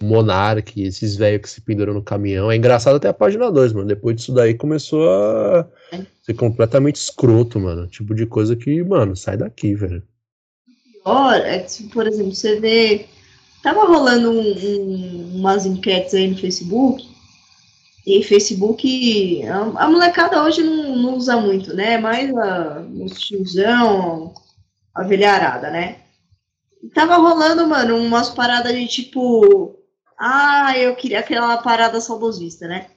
Monark, esses velhos que se penduram no caminhão. É engraçado até a página 2, mano. Depois disso daí começou a ser completamente escroto, mano. Tipo de coisa que, mano, sai daqui, velho. Pior é que, por exemplo, você vê. Tava rolando um, um, umas enquetes aí no Facebook e Facebook, a, a molecada hoje não, não, usa muito, né? Mais a, os tiozão, a velharada, né? Tava rolando, mano, umas paradas de tipo. Ah, eu queria aquela parada saudosista, né?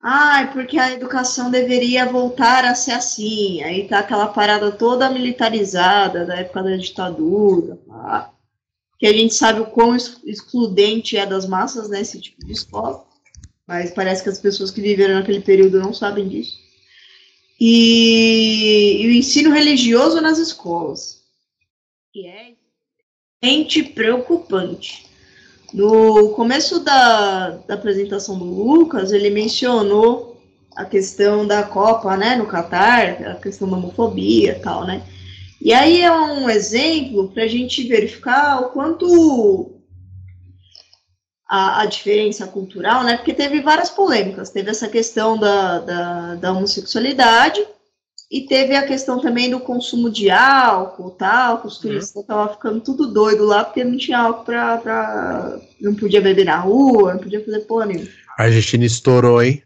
Ah, porque a educação deveria voltar a ser assim. Aí tá aquela parada toda militarizada da época da ditadura. Tá? Que a gente sabe o quão excludente é das massas, né? Esse tipo de escola mas parece que as pessoas que viveram naquele período não sabem disso. E, e o ensino religioso nas escolas, que é preocupante. No começo da, da apresentação do Lucas, ele mencionou a questão da Copa, né, no Catar, a questão da homofobia e tal, né? E aí é um exemplo para a gente verificar o quanto a, a, diferença cultural, né? Porque teve várias polêmicas. Teve essa questão da, da, da, homossexualidade e teve a questão também do consumo de álcool, tal, que os uhum. turistas estavam ficando tudo doido lá porque não tinha álcool pra, pra... não podia beber na rua, não podia fazer porra nenhuma. A Argentina estourou, hein?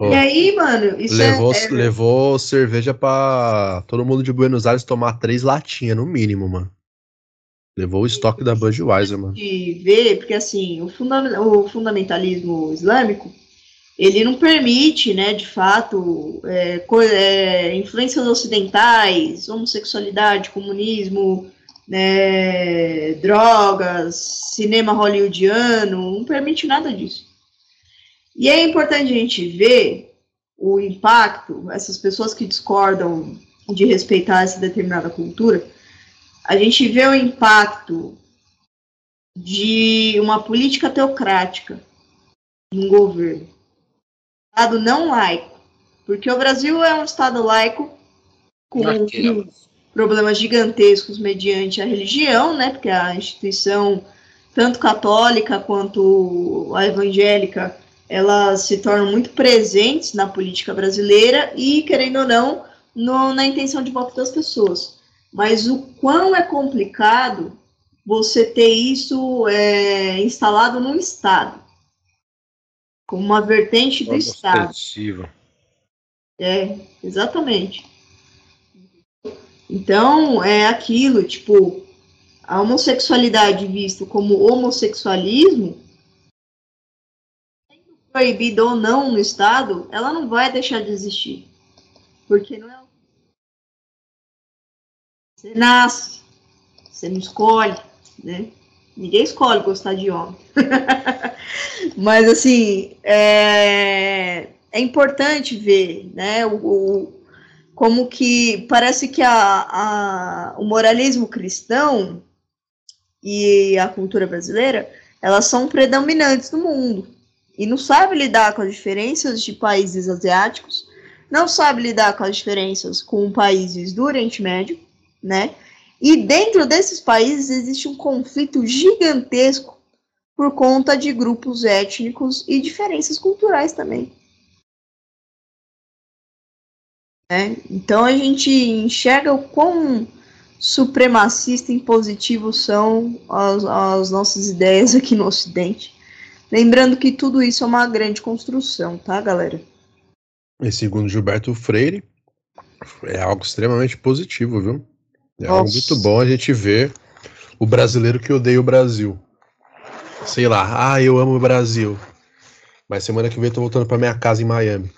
E aí, mano, isso levou, é, é... levou cerveja pra todo mundo de Buenos Aires tomar três latinhas, no mínimo, mano. Levou o estoque da Budweiser, mano. De ver, porque assim, o, funda o fundamentalismo islâmico, ele não permite, né, de fato, é, é, influências ocidentais, homossexualidade, comunismo, né, drogas, cinema hollywoodiano, não permite nada disso. E é importante a gente ver o impacto, essas pessoas que discordam de respeitar essa determinada cultura, a gente vê o impacto de uma política teocrática num governo. Estado não laico. Porque o Brasil é um Estado laico com problemas gigantescos mediante a religião, né? Porque a instituição, tanto católica quanto a evangélica, elas se tornam muito presentes na política brasileira e, querendo ou não, no, na intenção de voto das pessoas mas o quão é complicado você ter isso é, instalado no Estado, como uma vertente do Estado. É, exatamente. Então, é aquilo, tipo, a homossexualidade vista como homossexualismo, sendo proibido ou não no Estado, ela não vai deixar de existir. Porque não é você nasce, você não escolhe, né? Ninguém escolhe gostar de homem. *laughs* Mas, assim, é, é importante ver, né, o, o, como que parece que a, a, o moralismo cristão e a cultura brasileira, elas são predominantes no mundo. E não sabe lidar com as diferenças de países asiáticos, não sabe lidar com as diferenças com países do Oriente Médio, né? E dentro desses países existe um conflito gigantesco por conta de grupos étnicos e diferenças culturais também. É, então a gente enxerga o quão supremacista impositivo são as, as nossas ideias aqui no Ocidente. Lembrando que tudo isso é uma grande construção, tá, galera? E segundo Gilberto Freire, é algo extremamente positivo, viu? É Nossa. muito bom a gente ver o brasileiro que odeia o Brasil. Sei lá, ah, eu amo o Brasil. Mas semana que vem eu tô voltando pra minha casa em Miami.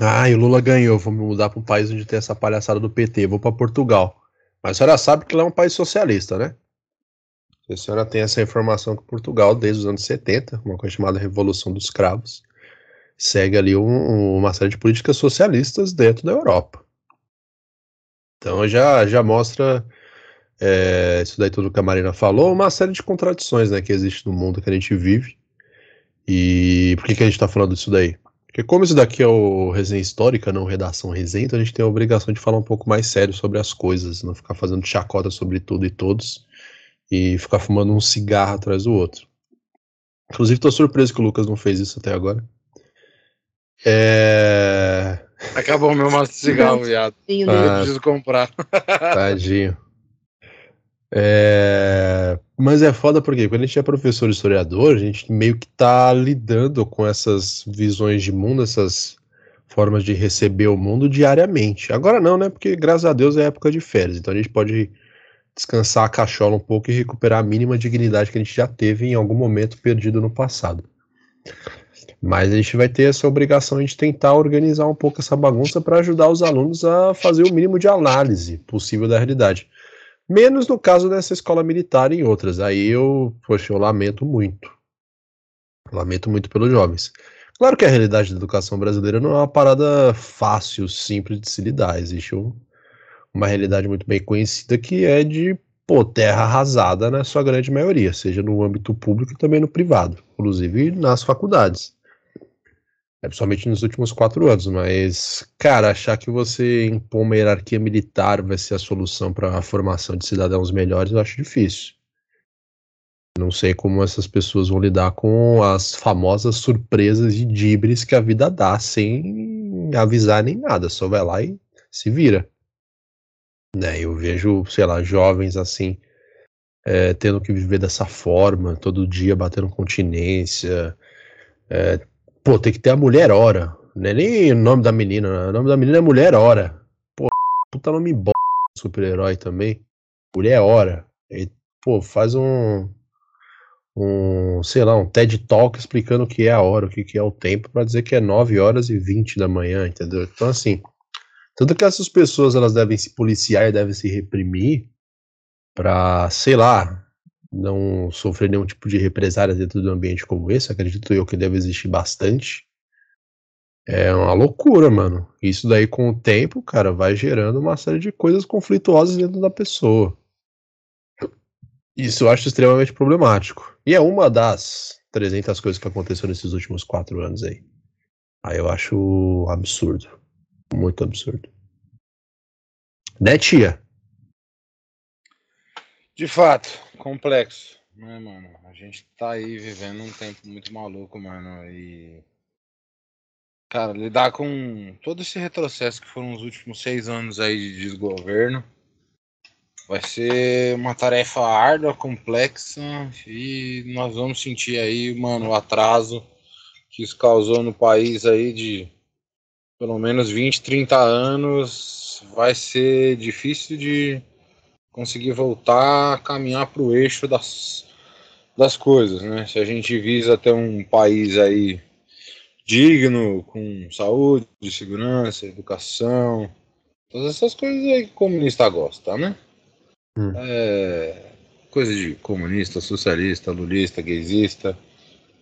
Ah, e o Lula ganhou, vou me mudar pra um país onde tem essa palhaçada do PT, vou pra Portugal. Mas a senhora sabe que lá é um país socialista, né? A senhora tem essa informação que Portugal, desde os anos 70, uma coisa chamada Revolução dos Cravos, segue ali um- uma série de políticas socialistas dentro da Europa. Então já, já mostra é, isso daí tudo que a Marina falou, uma série de contradições né, que existe no mundo que a gente vive. E por que, que a gente está falando disso daí? Porque como isso daqui é o resenha histórica, não redação resenha, então a gente tem a obrigação de falar um pouco mais sério sobre as coisas, não ficar fazendo chacota sobre tudo e todos, e ficar fumando um cigarro atrás do outro. Inclusive, tô surpreso que o Lucas não fez isso até agora. É. Acabou o meu maço de cigarro, viado. Ah. preciso comprar. *laughs* Tadinho. É, Mas é foda porque quando a gente é professor historiador, a gente meio que tá lidando com essas visões de mundo, essas formas de receber o mundo diariamente. Agora não, né? Porque graças a Deus é época de férias, então a gente pode descansar a cachola um pouco e recuperar a mínima dignidade que a gente já teve em algum momento perdido no passado. Mas a gente vai ter essa obrigação de tentar organizar um pouco essa bagunça para ajudar os alunos a fazer o mínimo de análise possível da realidade. Menos no caso dessa escola militar e em outras. Aí eu, poxa, eu lamento muito. Lamento muito pelos jovens. Claro que a realidade da educação brasileira não é uma parada fácil, simples de se lidar. Existe um- uma realidade muito bem conhecida que é de pô, terra arrasada na sua grande maioria, seja no âmbito público e também no privado, inclusive nas faculdades. É, principalmente nos últimos quatro anos, mas, cara, achar que você impor uma hierarquia militar vai ser a solução para a formação de cidadãos melhores, eu acho difícil. Não sei como essas pessoas vão lidar com as famosas surpresas e dibres que a vida dá sem avisar nem nada, só vai lá e se vira. Né, eu vejo, sei lá, jovens assim, é, tendo que viver dessa forma, todo dia batendo continência. É, pô, tem que ter a mulher hora. Não é nem o nome da menina, o nome da menina é mulher hora. Pô, puta nome bom, super-herói também. Mulher hora. E, pô, faz um, um, sei lá, um TED Talk explicando o que é a hora, o que que é o tempo, pra dizer que é 9 horas e 20 da manhã, entendeu? Então, assim, tudo que essas pessoas elas devem se policiar e devem se reprimir pra, sei lá, não sofrer nenhum tipo de represália dentro de um ambiente como esse, acredito eu que deve existir bastante. É uma loucura, mano. Isso daí, com o tempo, cara, vai gerando uma série de coisas conflituosas dentro da pessoa. Isso eu acho extremamente problemático. E é uma das 300 coisas que aconteceu nesses últimos quatro anos aí. Aí eu acho absurdo. Muito absurdo. Né, tia? De fato, complexo, né, mano? A gente tá aí vivendo um tempo muito maluco, mano. E. Cara, lidar com todo esse retrocesso que foram os últimos seis anos aí de desgoverno vai ser uma tarefa árdua, complexa e nós vamos sentir aí, mano, o atraso que isso causou no país aí de pelo menos 20, 30 anos. Vai ser difícil de conseguir voltar a caminhar para o eixo das, das coisas, né? Se a gente visa ter um país aí digno, com saúde, segurança, educação, todas essas coisas aí que o comunista gosta, né? Hum. É, coisa de comunista, socialista, lulista, gaysista.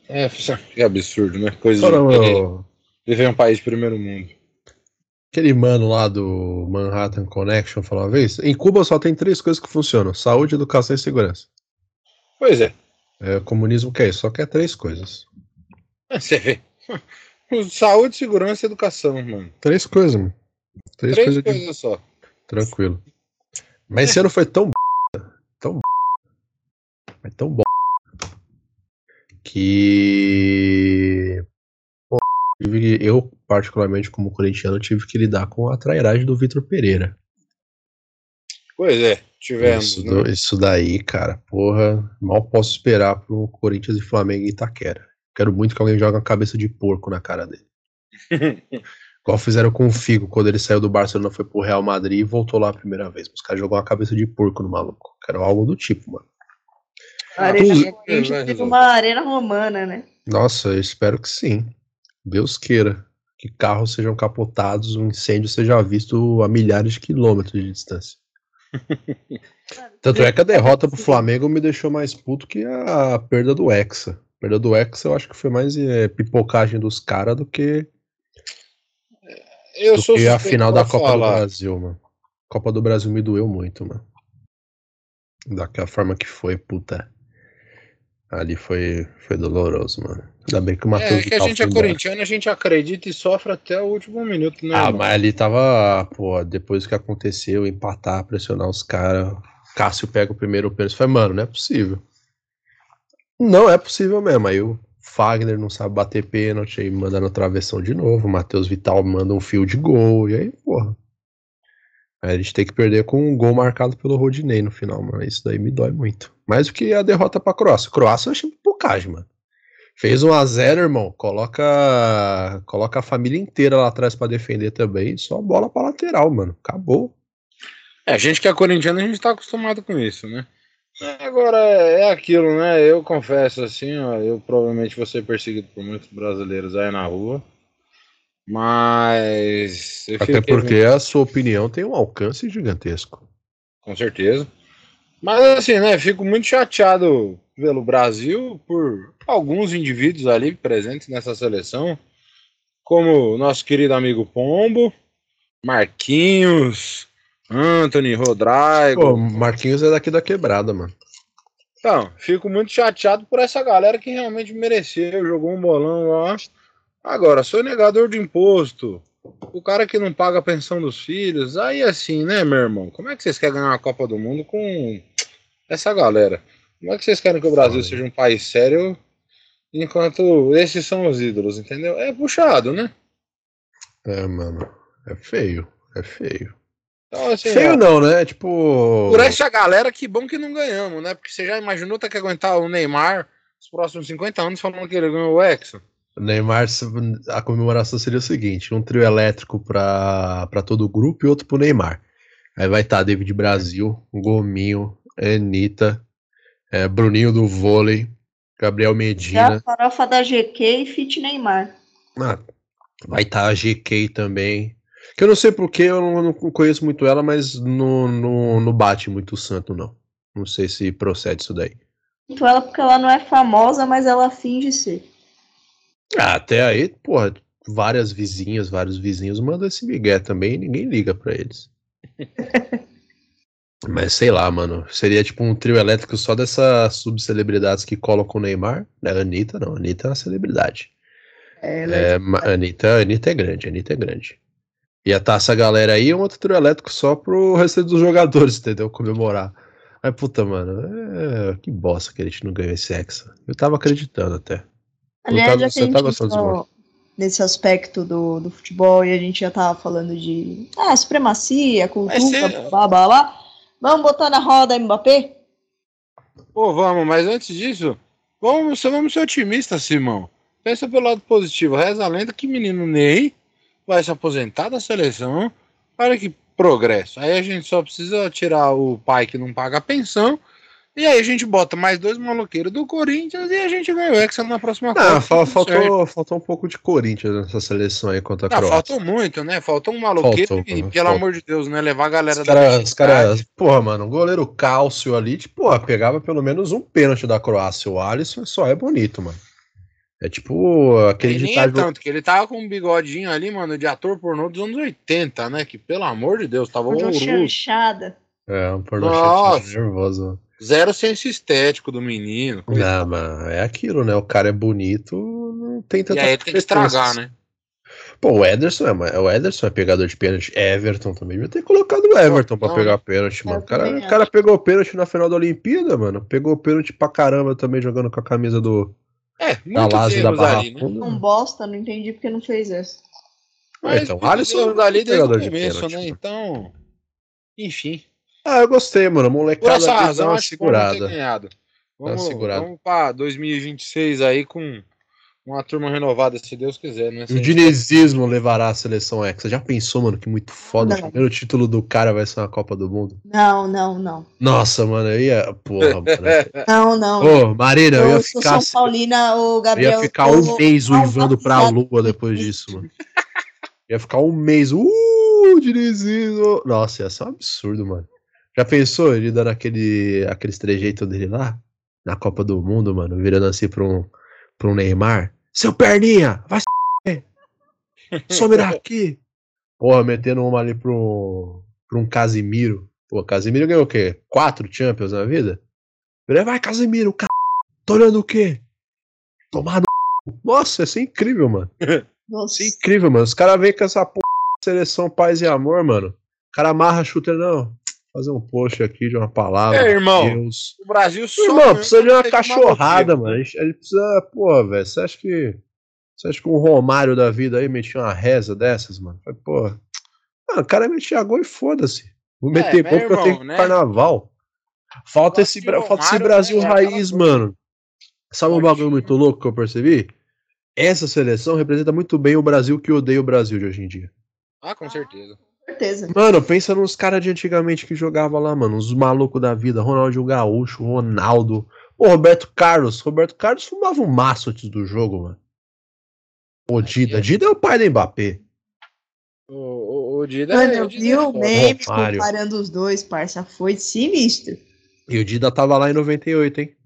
É, *laughs* que absurdo, né? Coisa de meu, viver um país de primeiro mundo. Aquele mano lá do Manhattan Connection falou uma vez: em Cuba só tem três coisas que funcionam: saúde, educação e segurança. Pois é, É, o comunismo quer isso, só quer três coisas. você vê. *laughs* Saúde, segurança e educação, mano. Três coisas, mano. Três, Três coisas de- coisas só. tranquilo. Mas esse ano foi tão b... tão b... mas tão tive que- eu particularmente como corintiano tive que lidar com a trairagem do Vitor Pereira. Pois é, tivemos. Isso, né? do- isso daí, cara, porra, mal posso esperar pro Corinthians e Flamengo em Itaquera. Quero muito que alguém jogue uma cabeça de porco na cara dele. *laughs* Igual fizeram com o Figo quando ele saiu do Barcelona, foi pro Real Madrid e voltou lá a primeira vez. Os caras jogaram uma cabeça de porco no maluco. Quero algo do tipo, mano. A Arena Corinthians vai teve uma arena romana, né? Nossa, eu espero que sim. Deus queira. Que carros sejam capotados, um incêndio seja visto a milhares de quilômetros de distância. *laughs* Tanto é que a derrota pro Flamengo me deixou mais puto que a perda do Hexa. A perda do Hexa eu acho que foi mais é, pipocagem dos caras do que, Eu do sou que a final da Copa falar. do Brasil, mano. Copa do Brasil me doeu muito, mano. Daquela forma que foi, puta. Ali foi, foi doloroso, mano. Ainda bem que o Matheus É que a gente é corintiano, a gente acredita e sofre até o último minuto, né? Ah, irmão? mas ali tava, pô, depois que aconteceu, empatar, pressionar os caras. Cássio pega o primeiro pênalti. Falei, mano, não é possível. Não é possível mesmo. Aí o Fagner não sabe bater pênalti, aí manda no travessão de novo. O Matheus Vital manda um fio de gol. E aí, porra. A gente tem que perder com um gol marcado pelo Rodinei no final, mano. Isso daí me dói muito. Mais do que a derrota pra Croácia. Croácia eu achei pocagem, mano. Fez 1 a 0 irmão. Coloca, coloca a família inteira lá atrás pra defender também. Só bola pra lateral, mano. Acabou. É, a gente que é corintiano, a gente tá acostumado com isso, né? Agora é aquilo, né? Eu confesso assim, ó, eu provavelmente vou ser perseguido por muitos brasileiros aí na rua. Mas. Até porque a sua opinião tem um alcance gigantesco. Com certeza. Mas assim, né? Fico muito chateado pelo Brasil, por alguns indivíduos ali presentes nessa seleção, como o nosso querido amigo Pombo, Marquinhos, Anthony, Rodrigo. Pô, Marquinhos é daqui da quebrada, mano. Então, fico muito chateado por essa galera que realmente mereceu, jogou um bolão lá. Agora, sou negador de imposto, o cara que não paga a pensão dos filhos, aí assim, né, meu irmão? Como é que vocês querem ganhar uma Copa do Mundo com essa galera? Como é que vocês querem que o Brasil seja um país sério enquanto esses são os ídolos, entendeu? É puxado, né? É, mano. É feio. É feio. Então, assim, Feio ó, não, né? Tipo. por essa galera, que bom que não ganhamos, né? Porque você já imaginou ter que aguentar o Neymar os próximos 50 anos falando que ele ganhou o Hexa? O Neymar, a comemoração seria o seguinte: um trio elétrico pra, pra todo o grupo e outro pro Neymar. Aí vai estar David Brasil, Gominho, Anitta, é, Bruninho do vôlei, Gabriel Já a Medina. farofa da GQ e Fit Neymar. Ah, vai estar a GK também. Que eu não sei porque eu não, não conheço muito ela, mas não, não, não bate muito o santo, não. Não sei se procede isso daí. Muito ela porque ela não é famosa, mas ela finge ser. Ah, até aí, porra, várias vizinhas, vários vizinhos mandam esse migué também e ninguém liga pra eles. *laughs* Mas sei lá, mano. Seria tipo um trio elétrico só dessas subcelebridades que colam com o Neymar. Né? Anitta, não. Anitta é uma celebridade. É, é É, ma- Anitta, Anitta é grande, Anitta é grande. Ia estar essa galera aí um outro trio elétrico só pro restante dos jogadores, entendeu? Comemorar. Mas puta, mano, é... que bosta que a gente não ganhou esse Hexa. Eu tava acreditando até. Aliás, já que você a gente nesse aspecto do, do futebol e a gente já tava falando de ah, supremacia, cultura, ser- blá blá blá. Vamos botar na roda Mbappé? Pô, vamos, mas antes disso, vamos, vamos ser otimistas, Simão. Pensa pelo lado positivo. Reza a lenda que menino Ney vai se aposentar da seleção. Olha que progresso. Aí a gente só precisa tirar o pai que não paga a pensão. E aí a gente bota mais dois maloqueiros do Corinthians e a gente ganha o Hexa na próxima Ah, Copa, certo. faltou, faltou um pouco de Corinthians nessa seleção aí contra a Não, Croácia. faltou muito, né? Faltou um maloqueiro Faltou, e, pelo faltou. amor de Deus, né? Levar a galera Os da caras, os caras, porra, mano, o goleiro Cálcio ali, tipo, porra, pegava pelo menos um pênalti da Croácia. O Alisson só é bonito, mano. É tipo aquele Ele nem é ditado. tanto, que ele tava com um bigodinho ali, mano, de ator pornô dos anos 80, né? Que, pelo amor de Deus, tava Uma horroroso. chanchada. É, um pornô Nossa. chanchado nervoso, mano. Zero senso estético do menino. Não, mano, é aquilo, né? O cara é bonito, não tem E tanta aí tem que estragar, né? Pô, o Ederson é, o Ederson é pegador de pênalti. Everton também. Devia ter colocado o Everton pra não, pegar pênalti, mano. O cara, também o cara pegou pênalti na final da Olimpíada, mano. Pegou pênalti pra caramba também jogando com a camisa do É, da Lazio da Barra ali, né? Um bosta, não entendi porque não fez essa. Ah, então, Alisson erros ali desde o pegador de começo, pênalti, né? Então, enfim. Ah, eu gostei, mano. A Por molecada essa ali dá razão, uma vamos segurada. Vamos, vamos pra 2026 aí com uma turma renovada, se Deus quiser, né? Se O gente- dinizismo levará a seleção Hexa. Já pensou, mano, que muito foda. O Não. primeiro título do cara vai ser uma Copa do Mundo. Não, não, não. Nossa, mano, eu ia. Porra, mano. *laughs* Não, não. Ô, Marina, eu ia eu sou ficar. São Paulina, o Eu Gabriel. ia ficar eu um mês uivando pra lua depois disso, mano. Ia ficar um mês. Uh, dinizismo. Nossa, ia ser um absurdo, mano. Já pensou ele dando aquele, aqueles trejeitos dele lá? Na Copa do Mundo, mano, virando assim pra um, pra um Neymar. Seu perninha, vai se Some daqui. Porra, metendo uma ali pro, pro um Casimiro. Pô, Casimiro ganhou o quê? Quatro Champions na vida? Ele vai, Casimiro, c... tô olhando o quê? Tomar no... Nossa, ia ser incrível, mano. Nossa. Isso é *laughs* incrível, mano. Os caras vêm com essa seleção paz e amor, mano. O cara amarra chuta, não. Fazer um post aqui de uma palavra. É, irmão. Deus. O Brasil só. Irmão, precisa de uma cachorrada, mano. Ele precisa. Pô, velho, você acha que. Você acha que um Romário da vida aí metia uma reza dessas, mano? Falei, pô. Mano, o cara metia gol e foda-se. Vou meter mas, gol porque eu tenho né? carnaval. Falta esse, Bra- falta esse Romário, Brasil né, é raiz, mano. Sabe um bagulho muito louco que eu percebi? Essa seleção representa muito bem o Brasil que odeia o Brasil de hoje em dia. Ah, com certeza. Com certeza. Mano, pensa nos caras de antigamente que jogavam lá, mano. Os malucos da vida. Ronaldinho Gaúcho, Ronaldo. Pô, Roberto Carlos. Roberto Carlos fumava um maço antes do jogo, mano. O Dida. Dida é o pai do Mbappé. O, o, o Dida Mano, é- eu o Dida vi é o meme Romário. comparando os dois, parça. Foi sinistro. E o Dida tava lá em 98, hein?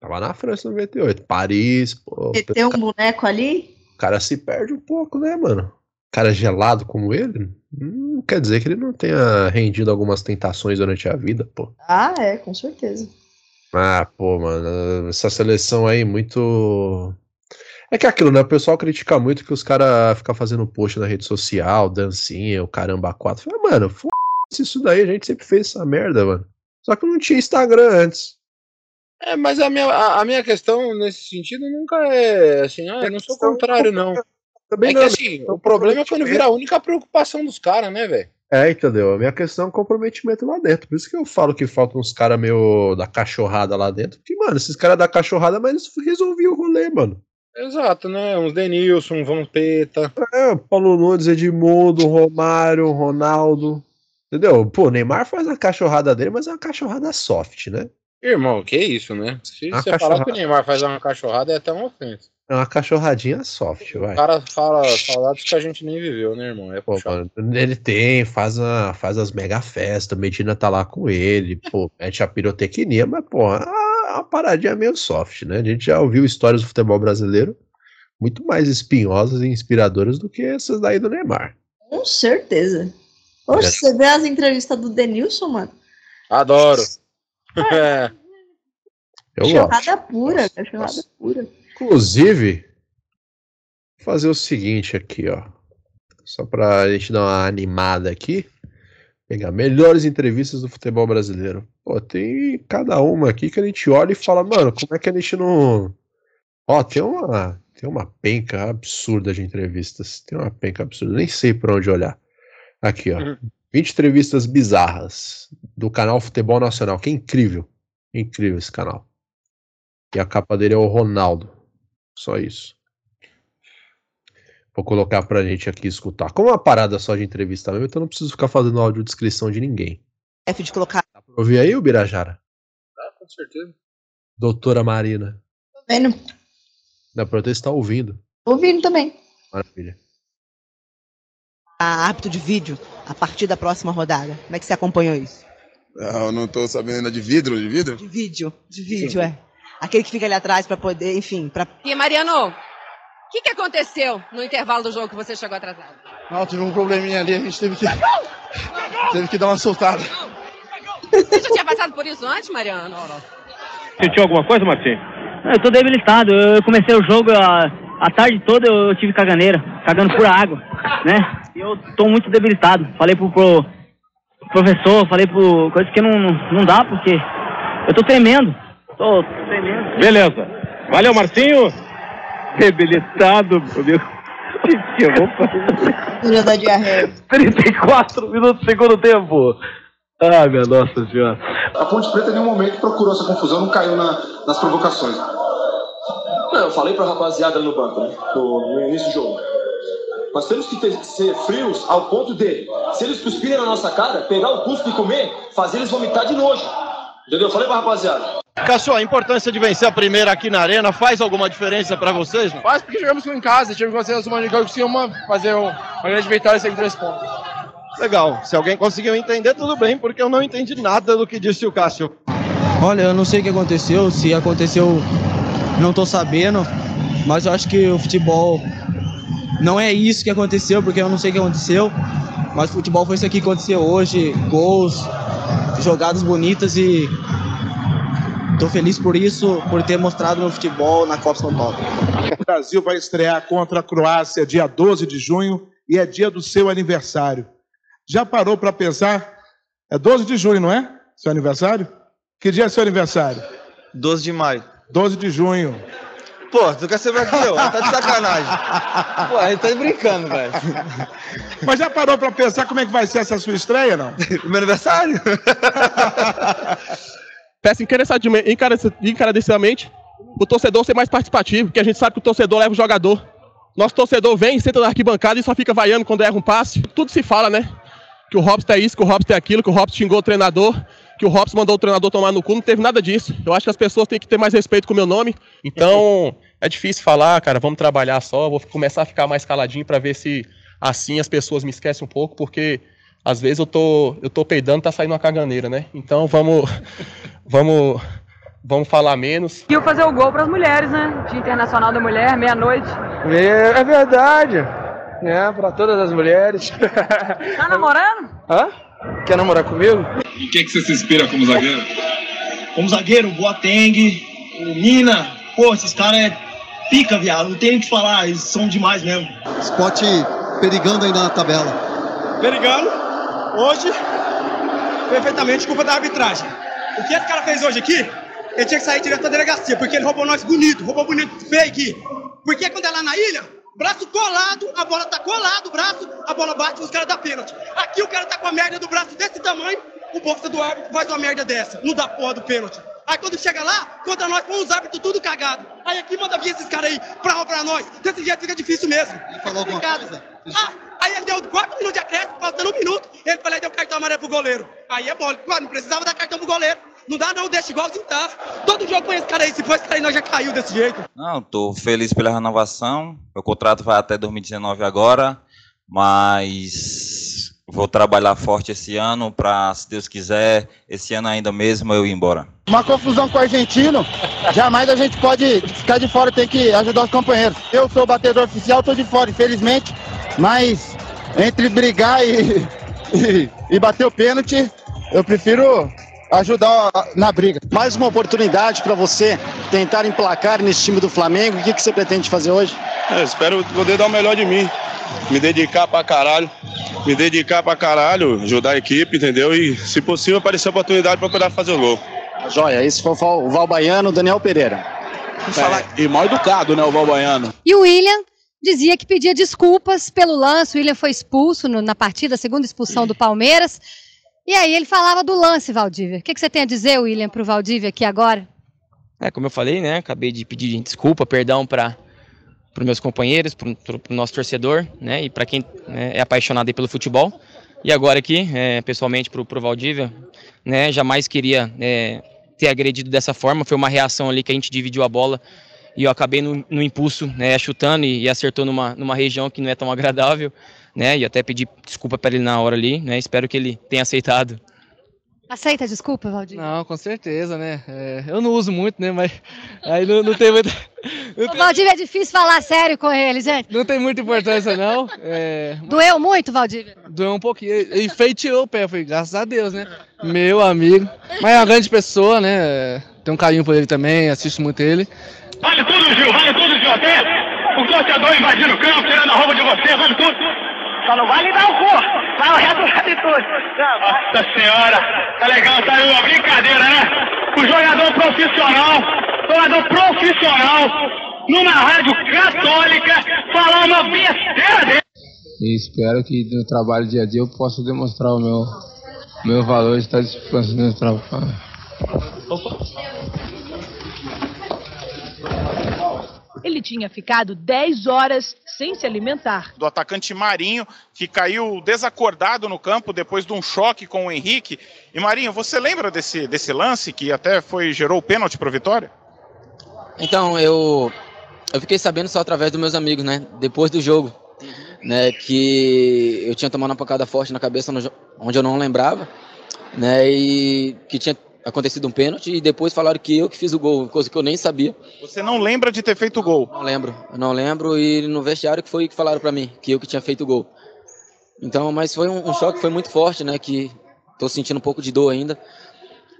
Tava na França em 98. Paris, pô. Meter um boneco ali? O cara se perde um pouco, né, mano? Cara gelado como ele, não quer dizer que ele não tenha rendido algumas tentações durante a vida, pô. Ah, é, com certeza. Ah, pô, mano, essa seleção aí muito. É que é aquilo, né? O pessoal critica muito que os caras ficam fazendo post na rede social, dancinha, o caramba quatro. Fala, mano, foda-se isso daí, a gente sempre fez essa merda, mano. Só que não tinha Instagram antes. É, mas a minha, a, a minha questão nesse sentido nunca é assim, ah, eu não sou contrário, não. Também É que não. assim, o problema é quando vira a única preocupação dos caras, né, velho? É, entendeu? A minha questão é o comprometimento lá dentro. Por isso que eu falo que faltam uns caras meio da cachorrada lá dentro. Porque, mano, esses caras da cachorrada, mas eles resolviam o rolê, mano. Exato, né? Uns Denilson, um Vampeta. É, Paulo Nunes, Edmundo, Romário, Ronaldo. Entendeu? Pô, o Neymar faz a cachorrada dele, mas é uma cachorrada soft, né? Irmão, que isso, né? Se Uma você falar cachorrada. que o Neymar faz uma cachorrada, é até uma ofensa. É uma cachorradinha soft, O vai. cara fala saudades que a gente nem viveu, né, irmão? É Pô, mano, ele tem, faz, a, faz as mega festas, Medina tá lá com ele, pô, *laughs* mete a pirotecnia, mas, pô, a, a paradinha é meio soft, né? A gente já ouviu histórias do futebol brasileiro muito mais espinhosas e inspiradoras do que essas daí do Neymar. Com certeza. Oxe, É. você vê as entrevistas do Denilson, mano? Adoro. *laughs* É. Eu gosto. Cachorrada pura, cachorrada pura. Inclusive, vou fazer o seguinte aqui, ó. Só pra gente dar uma animada aqui. Pegar melhores entrevistas do futebol brasileiro. Pô, tem cada uma aqui que a gente olha e fala, mano, como é que a gente não. Ó, tem uma, tem uma penca absurda de entrevistas. Tem uma penca absurda. Nem sei por onde olhar. Aqui, ó. Uhum. 20 entrevistas bizarras do canal Futebol Nacional, que é incrível. Incrível esse canal. E a capa dele é o Ronaldo. Só isso. Vou colocar pra gente aqui escutar. Como é uma parada só de entrevista mesmo, então não preciso ficar fazendo audiodescrição de ninguém. F de colocar. Dá pra ouvir aí, o Birajara? Ah, com certeza. Doutora Marina. Tô vendo. Dá pra você estar ouvindo. Tô ouvindo também. Maravilha. a árbitro de vídeo a partir da próxima rodada. Como é que você acompanhou isso? Não, eu não tô sabendo ainda de vidro, de vidro? De vídeo, de vídeo, é. Aquele que fica ali atrás pra poder, enfim, pra E Mariano, o que, que aconteceu no intervalo do jogo que você chegou atrasado? Não, tive um probleminha ali, a gente teve que. teve que dar uma soltada. Você já tinha passado por isso antes, Mariano? Sentiu alguma coisa, Marcinho? Eu tô debilitado. Eu comecei o jogo a, a tarde toda eu tive caganeira, cagando pura água, né? E eu tô muito debilitado. Falei pro, pro professor, falei pro coisa que não, não dá porque eu tô tremendo. Tô. Beleza. Valeu, Marcinho. Debilitado, meu. Eu vou fazer Filha da diarreia. 34 minutos do segundo tempo. Ah, minha nossa senhora. A Ponte Preta em nenhum momento procurou essa confusão, não caiu na- nas provocações. Não, eu falei pra rapaziada no banco, né? No, no início do jogo. Nós temos que ter- ser frios ao ponto de, se eles cuspirem na nossa cara, pegar o cuspe e comer, fazer eles vomitar de nojo. Entendeu? Eu falei pra rapaziada. Cassio, a importância de vencer a primeira aqui na arena faz alguma diferença pra vocês? Não? Faz porque jogamos em casa, tivemos que fazer as uma liga que uma fazer um- uma grande vitória e sair com três pontos. Legal. Se alguém conseguiu entender, tudo bem, porque eu não entendi nada do que disse o Cássio. Olha, eu não sei o que aconteceu, se aconteceu, não tô sabendo, mas eu acho que o futebol não é isso que aconteceu, porque eu não sei o que aconteceu, mas o futebol foi isso aqui que aconteceu hoje, gols, jogadas bonitas e tô feliz por isso, por ter mostrado meu futebol na Copa São Paulo. O Brasil vai estrear contra a Croácia dia 12 de junho e é dia do seu aniversário. Já parou para pensar? É 12 de junho, não é? Seu aniversário? Que dia é seu aniversário? 12 de maio. 12 de junho. Pô, tu quer saber aqui, ó? Tá de sacanagem. Pô, a gente tá brincando, velho. Mas já parou para pensar como é que vai ser essa sua estreia, não? *laughs* Meu aniversário? *laughs* Peço encarecidamente, o torcedor ser mais participativo, porque a gente sabe que o torcedor leva o jogador. Nosso torcedor vem, senta na arquibancada e só fica vaiando quando erra um passe. Tudo se fala, né? Que o Robson é isso, que o Robson é aquilo, que o Robson xingou o treinador, que o Robson mandou o treinador tomar no cu. Não teve nada disso. Eu acho que as pessoas têm que ter mais respeito com o meu nome. Então, é difícil falar, cara. Vamos trabalhar só. Vou começar a ficar mais caladinho pra ver se assim as pessoas me esquecem um pouco, porque às vezes eu tô, eu tô peidando, tá saindo uma caganeira, né? Então vamos, vamos, vamos falar menos. Conseguiu fazer o gol para as mulheres, né? Dia Internacional da Mulher, meia-noite. É, é verdade. É, pra todas as mulheres. Tá namorando? Hã? Quer namorar comigo? Em que, que você se inspira como zagueiro? Como zagueiro, Boateng, o Mina, pô, esses caras é pica, viado, não tem nem o que falar, eles são demais mesmo. Spot perigando ainda na tabela. Perigando, hoje, perfeitamente culpa da arbitragem. O que esse cara fez hoje aqui, ele tinha que sair direto da delegacia, porque ele roubou nós bonito, roubou bonito fake. Porque quando é lá na ilha, braço colado, a bola tá colado, o braço, a bola bate nos caras da pênalti. Aqui o cara tá com a merda do braço desse tamanho, o bolsa do árbitro faz uma merda dessa, não dá porra do pênalti. Aí quando chega lá, contra nós, com os árbitros tudo cagado. Aí aqui manda vir esses caras aí pra roubar nós. Desse jeito fica difícil mesmo. Ele falou alguma coisa? Ah, aí ele deu 4 minutos de acréscimo, faltando um minuto. Ele falou e deu cartão amarelo pro goleiro. Aí é mole. Mano, não precisava dar cartão pro goleiro. Não dá não, deixa igualzinho tá. Todo jogo com esse cara aí. Se for esse cara aí, nós já caiu desse jeito. Não, tô feliz pela renovação. Meu contrato vai até 2019 agora, mas vou trabalhar forte esse ano para, se Deus quiser, esse ano ainda mesmo eu ir embora. Uma confusão com o argentino, jamais a gente pode ficar de fora, tem que ajudar os companheiros. Eu sou o batedor oficial, tô de fora, infelizmente, mas entre brigar e, *laughs* e, e bater o pênalti, eu prefiro ajudar na briga. Mais uma oportunidade para você tentar emplacar nesse time do Flamengo. O que, que você pretende fazer hoje? É, espero poder dar o melhor de mim. Me dedicar pra caralho. Me dedicar pra caralho, ajudar a equipe, entendeu? E, se possível, aparecer a oportunidade pra poder fazer o gol. Joia, esse foi o Val- o Valbaiano, Daniel Pereira. É, e mal educado, né, o Valbaiano. E o William dizia que pedia desculpas pelo lance. O William foi expulso no- na partida, a segunda expulsão do Palmeiras. E aí ele falava do lance, Valdívia. O que, que você tem a dizer, William, pro Valdívia aqui agora? É, como eu falei, né? Acabei de pedir desculpa, perdão para os meus companheiros, para o nosso torcedor, né? E para quem né, é apaixonado pelo futebol. E agora aqui, é, pessoalmente, para o Valdívia, né? Jamais queria é, ter agredido dessa forma. Foi uma reação ali que a gente dividiu a bola e eu acabei no, no impulso, né? Chutando e, e acertou numa, numa região que não é tão agradável, né? E até pedi desculpa para ele na hora ali, né? Espero que ele tenha aceitado. Aceita a desculpa, Valdívia? Não, com certeza, né? É, eu não uso muito, né? Mas aí não, não tem muita. O Valdívia é difícil falar sério com ele, gente. Não tem muita importância, não. É, Doeu muito, Valdívia? doeu um pouquinho. E enfeiteou o pé, foi graças a Deus, né? Meu amigo. Mas é uma grande pessoa, né? Tenho um carinho por ele também, assisto muito ele. Vale tudo, Gil, vale tudo, Gil. Até o torcedor invadindo o campo, tirando a roupa de você, vale tudo. Só não vale dar o cu, vai o resto vale tudo. Nossa senhora, tá legal, tá aí uma brincadeira, né? O jogador profissional, jogador profissional, numa rádio católica, falar uma besteira dele. E espero que no trabalho dia a dia eu possa demonstrar o meu, Meu valor está disponível no trabalho. Ele tinha ficado 10 horas sem se alimentar. do atacante Marinho, que caiu desacordado no campo depois de um choque com o Henrique. E Marinho, você lembra desse, desse lance que até foi gerou o pênalti para Vitória? Então, eu, eu fiquei sabendo só através dos meus amigos, né? Depois do jogo, né? Que eu tinha tomado uma pancada forte na cabeça no onde eu não lembrava, né? E que tinha acontecido um pênalti e depois falaram que eu que fiz o gol, coisa que eu nem sabia. Você não lembra de ter feito o gol? Não lembro, eu não lembro e no vestiário que foi que falaram pra mim, que eu que tinha feito o gol. Então, mas foi um, um choque, foi muito forte, né? Que tô sentindo um pouco de dor ainda,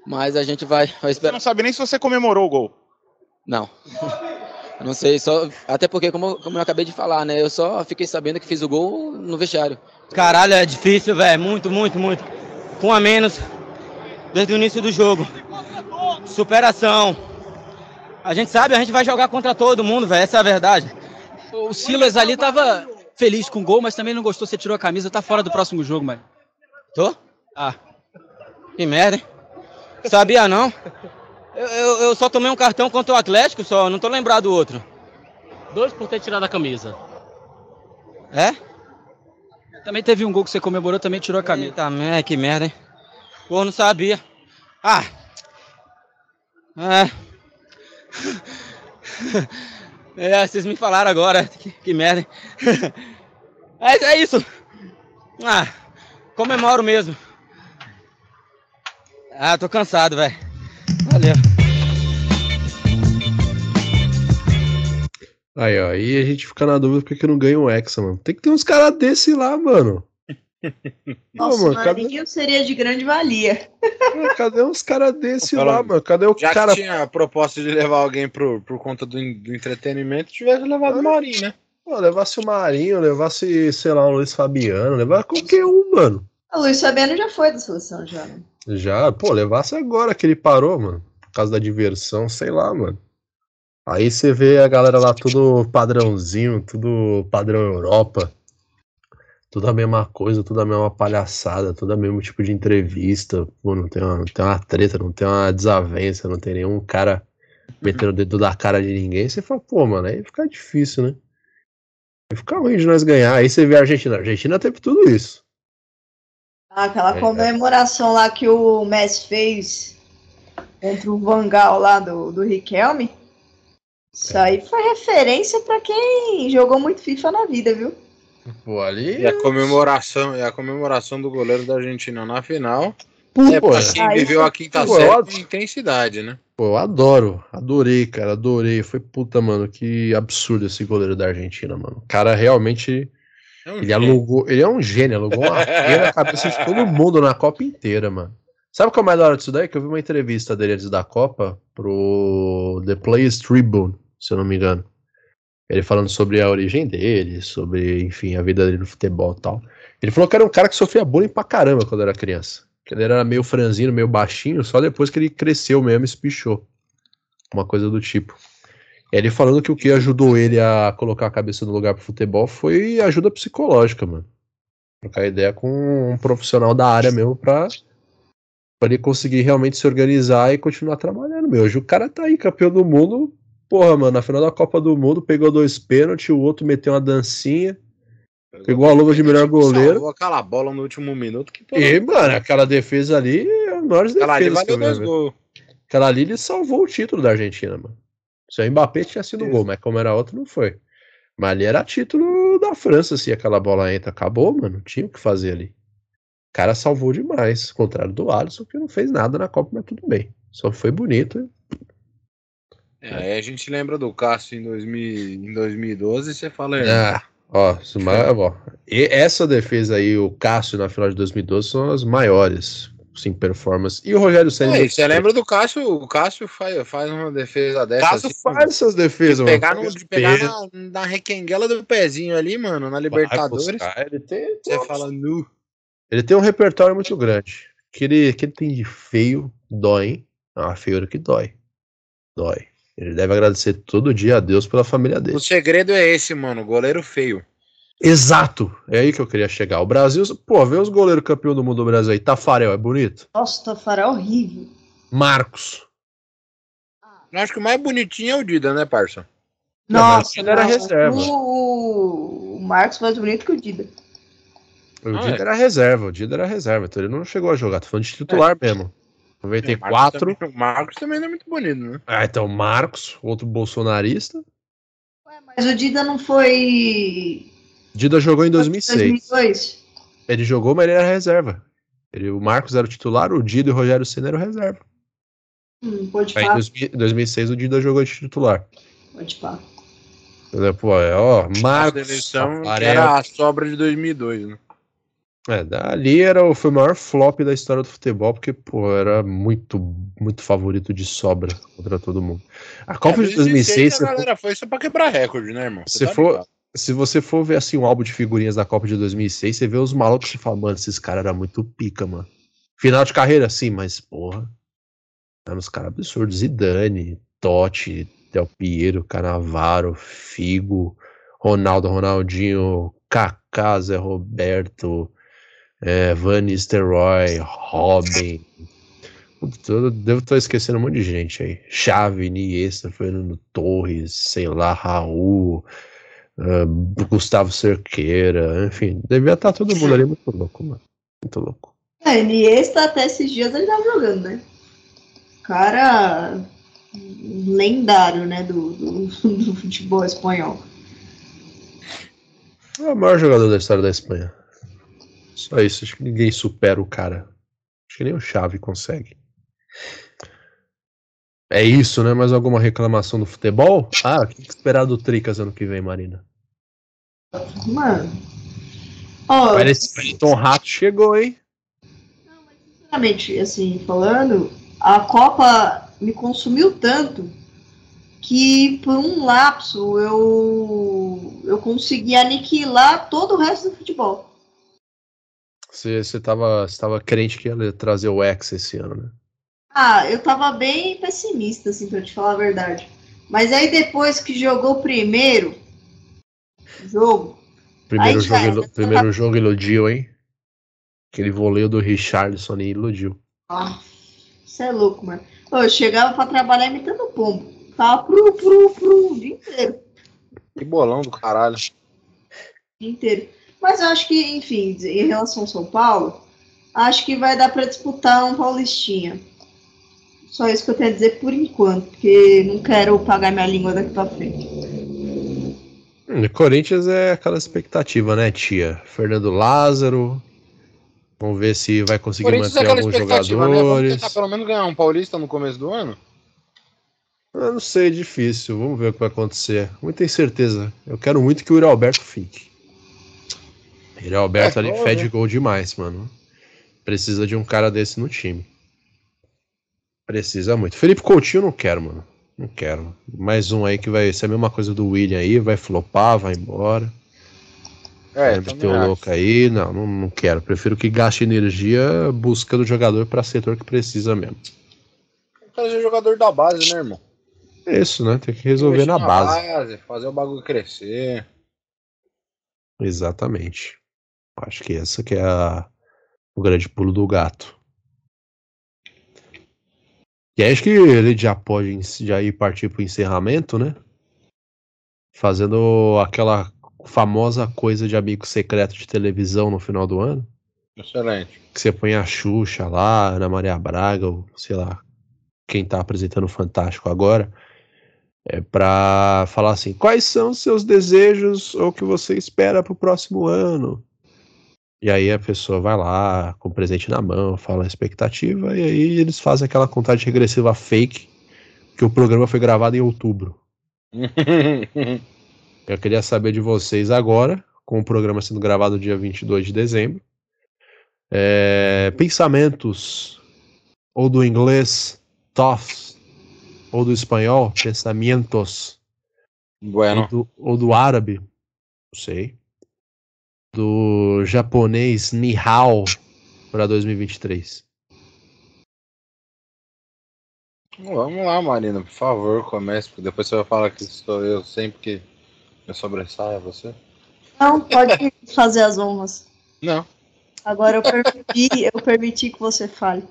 mas a gente vai, vai Você esperar. não sabe nem se você comemorou o gol. Não. Não sei, só. Até porque, como, como eu acabei de falar, né? Eu só fiquei sabendo que fiz o gol no vestiário. Caralho, é difícil, velho. Muito, muito, muito. Com a menos desde o início do jogo. Superação. A gente sabe, a gente vai jogar contra todo mundo, velho. Essa é a verdade. O Silas ali tava feliz com o gol, mas também não gostou, você tirou a camisa, tá fora do próximo jogo, mano. Tô? Ah. Que merda, hein? Sabia não? Eu, eu, eu só tomei um cartão contra o Atlético, só. Não tô lembrado do outro. Dois por ter tirado a camisa. É? Também teve um gol que você comemorou, também tirou a camisa. Eita, que merda, hein? Não sabia. Ah! É. *laughs* É, vocês me falaram agora. Que, que merda, hein? *laughs* É, é isso. Ah, comemoro mesmo. Ah, tô cansado, velho. Valeu. Aí, ó, aí a gente fica na dúvida porque que não ganha um Hexa, mano. Tem que ter uns caras desse lá, mano. Nossa, mano, o cadê- Marinho seria de grande valia. Cadê uns caras desse lá, mano? Cadê o Já cara? que tinha a proposta de levar alguém pro, por conta do, do entretenimento, tivesse levado o Marinho, né? Pô, levasse o Marinho, levasse, sei lá, um Luiz Fabiano, levar qualquer um, mano. O Luiz Fabiano já foi da seleção, já, né? Já, pô, levasse agora que ele parou, mano. Por causa da diversão, sei lá, mano. Aí você vê a galera lá tudo padrãozinho, tudo padrão Europa. Tudo a mesma coisa, tudo a mesma palhaçada, tudo o mesmo tipo de entrevista. Pô, não tem, uma, não tem uma treta, não tem uma desavença, não tem nenhum cara metendo o dedo da cara de ninguém. Você fala, pô, mano, aí fica difícil, né? Aí fica ruim de nós ganhar. Aí você vê a Argentina. A Argentina teve tudo isso. Ah, Aquela É, comemoração lá que o Messi fez contra o Vangal lá do, do Riquelme. Isso aí foi referência pra quem jogou muito FIFA na vida, viu? Pô, ali. E a comemoração, e a comemoração do goleiro da Argentina na final. Pô, é pô, pra quem aí viveu a quinta pô, série eu- com intensidade, né? Pô, eu adoro, adorei, cara, adorei. Foi puta, mano, que absurdo esse goleiro da Argentina, mano. O cara realmente. É um ele gênio. alugou, ele é um gênio, alugou uma pena na cabeça de todo mundo na Copa inteira, mano. Sabe o que é o mais da hora disso daí? Que eu vi uma entrevista dele antes da Copa pro The Players Tribune, se eu não me engano. Ele falando sobre a origem dele, sobre, enfim, a vida dele no futebol e tal. Ele falou que era um cara que sofria bullying pra caramba quando era criança. Que ele era meio franzino, meio baixinho, só depois que ele cresceu mesmo e se pichou. Uma coisa do tipo. Ele falando que o que ajudou ele a colocar a cabeça no lugar pro futebol foi ajuda psicológica, mano. Trocar ideia com um profissional da área mesmo pra, pra ele conseguir realmente se organizar e continuar trabalhando, meu. Hoje o cara tá aí, campeão do mundo. Porra, mano, na final da Copa do Mundo, pegou dois pênaltis, o outro meteu uma dancinha. Pegou a luva de melhor goleiro. Salvou aquela bola no último minuto que pô, E, mano, aquela defesa ali é a maior Aquela ali defesa que eu valeu dois gols. Aquela ali ele salvou o título da Argentina, mano. Se o Mbappé tinha sido gol, mas como era outro, não foi. Mas ali era título da França, se aquela bola entra. Acabou, mano. Tinha o que fazer ali. O cara salvou demais. Contrário do Alisson, que não fez nada na Copa, mas tudo bem. Só foi bonito. É, aí a gente lembra do Cássio em, 2000, em 2012 e você fala. é, Ah, ó, isso ma- ó, e essa defesa aí, o Cássio na final de 2012, são as maiores, sim, performance. E o Rogério Senna. É, você lembra do Cássio? O Cássio faz, faz uma defesa dessa. Cássio assim, faz essas defesas, de mano. pegar, no, Faz de pegar na, na requenguela do pezinho ali, mano, na Libertadores. buscar, ele tem- Você fala nu. Ele tem um repertório muito grande. Que ele, que ele tem de feio, dói, hein? É uma feiura que dói. Dói. Ele deve agradecer todo dia a Deus pela família dele. O segredo é esse, mano. Goleiro feio. Exato, é aí que eu queria chegar. O Brasil, pô, vê os goleiros campeão do mundo do Brasil aí. Tafarel, é bonito? Nossa, o Tafarel é horrível. Marcos. Eu acho que o mais bonitinho é o Dida, né, parça? Nossa, ele era não. reserva. O, o Marcos mais bonito que o Dida. O Ah, Dida é? era reserva, o Dida era reserva, então ele não chegou a jogar, tô falando de titular mesmo. É, Marcos 94. também, o Marcos também não é muito bonito, né? Ah, então Marcos, outro bolsonarista. Mas o Dida não foi. Dida jogou em 2006. 2002? Ele jogou, mas ele era reserva. Ele, o Marcos era o titular, o Dida e o Rogério Senna eram reserva. Hum, pode Aí em falar. 2000 2006 o Dida jogou de titular. Pode falar. Pô, é, ó, A Marcos, seleção Tafarel. era a sobra de 2002, né? É, dali era, o- foi o maior flop da história do futebol, porque, pô, era muito, muito favorito de sobra contra todo mundo. A Copa É, de 2006, a galera foi só pra quebrar recorde, né, irmão? Você se, tá for, se você for ver assim um álbum de figurinhas da Copa de 2006, você vê os malucos e fala, mano, esses caras eram muito pica, mano. Final de carreira, sim, mas porra. Eram uns caras absurdos. Zidane, Totti, Del Piero, Canavaro, Figo, Ronaldo, Ronaldinho, Kaká, Zé Roberto, é, Van Nistelrooy, Robin. Eu devo estar esquecendo um monte de gente aí. Chave, Iniesta, Fernando Torres, sei lá, Raul, ah, Gustavo Cerqueira, enfim, devia estar todo mundo ali muito louco, mano. Muito louco. É, Iniesta até esses dias ele tava jogando, né? Cara lendário, né? Do, do, do futebol espanhol. É o maior jogador da história da Espanha. Só isso, acho que ninguém supera o cara. Acho que nem o Xavi consegue. É isso, né? Mais alguma reclamação do futebol? Ah, o que que esperar do Tricas ano que vem, Marina? Mano. Ó, Parece que Tom Rato chegou, hein? sinceramente, assim, falando, a Copa me consumiu tanto que por um lapso eu, eu consegui aniquilar todo o resto do futebol. Você, você, tava, você tava crente que ia trazer o X esse ano, né? Ah, eu tava bem pessimista, assim, pra te falar a verdade. Mas aí depois que jogou o primeiro jogo, Primeiro, jogo, era. ilu- primeiro jogo iludiu, hein? Aquele voleio do Richardson e iludiu. ah, você é louco, mano. Eu chegava pra trabalhar imitando pombo. Tava pro, pro, pro, o dia inteiro. Que bolão do caralho. O dia inteiro. Mas eu acho que, enfim, em relação ao São Paulo, acho que vai dar pra disputar um Paulistinha. Só isso que eu tenho a dizer por enquanto, porque não quero pagar minha língua daqui pra frente. Hum, o Corinthians é aquela expectativa, né, tia? Fernando Lázaro. Vamos ver se vai conseguir Corinthians é manter aquela alguns expectativa, né? Vamos jogadores. tentar pelo menos ganhar um paulista no começo do ano? Eu não sei, é difícil. Vamos ver o que vai acontecer. Muita incerteza. Eu quero muito que o Yuri Alberto fique. Yuri Alberto É, ali vamos fede ver. gol demais, mano. Precisa de um cara desse no time. Precisa muito. Felipe Coutinho não quero, mano. Não quero. Mais um aí que vai ser a mesma coisa do William aí, vai flopar, vai embora. É, vai meter o louco aí. Não, não, não quero. Prefiro que gaste energia buscando o jogador para setor que precisa mesmo. Trazer jogador da base, né, irmão? É isso, né? Tem que resolver Investir na base. Fazer o bagulho crescer. Exatamente. Acho que essa que é a- o grande pulo do gato. E acho que ele já pode já ir partir para o encerramento, né? Fazendo aquela famosa coisa de amigo secreto de televisão no final do ano. Excelente. Que você põe a Xuxa lá, Ana Maria Braga, ou sei lá, quem tá apresentando o Fantástico agora. É pra falar assim: quais são os seus desejos ou o que você espera pro próximo ano? E aí a pessoa vai lá, com o presente na mão, fala a expectativa, e aí eles fazem aquela contagem regressiva fake, que o programa foi gravado em outubro. *laughs* Eu queria saber de vocês agora, com o programa sendo gravado dia 22 de dezembro, é, pensamentos, ou do inglês, thoughts, ou do espanhol, pensamentos, Bueno. ou, do, ou do árabe, não sei, do japonês Nihao para 2023. Vamos lá, Marina, por favor, comece, porque depois você vai falar que sou eu sempre que eu sobressaio a você. Não, pode fazer as honras. Não. Agora eu permiti, eu permiti que você fale.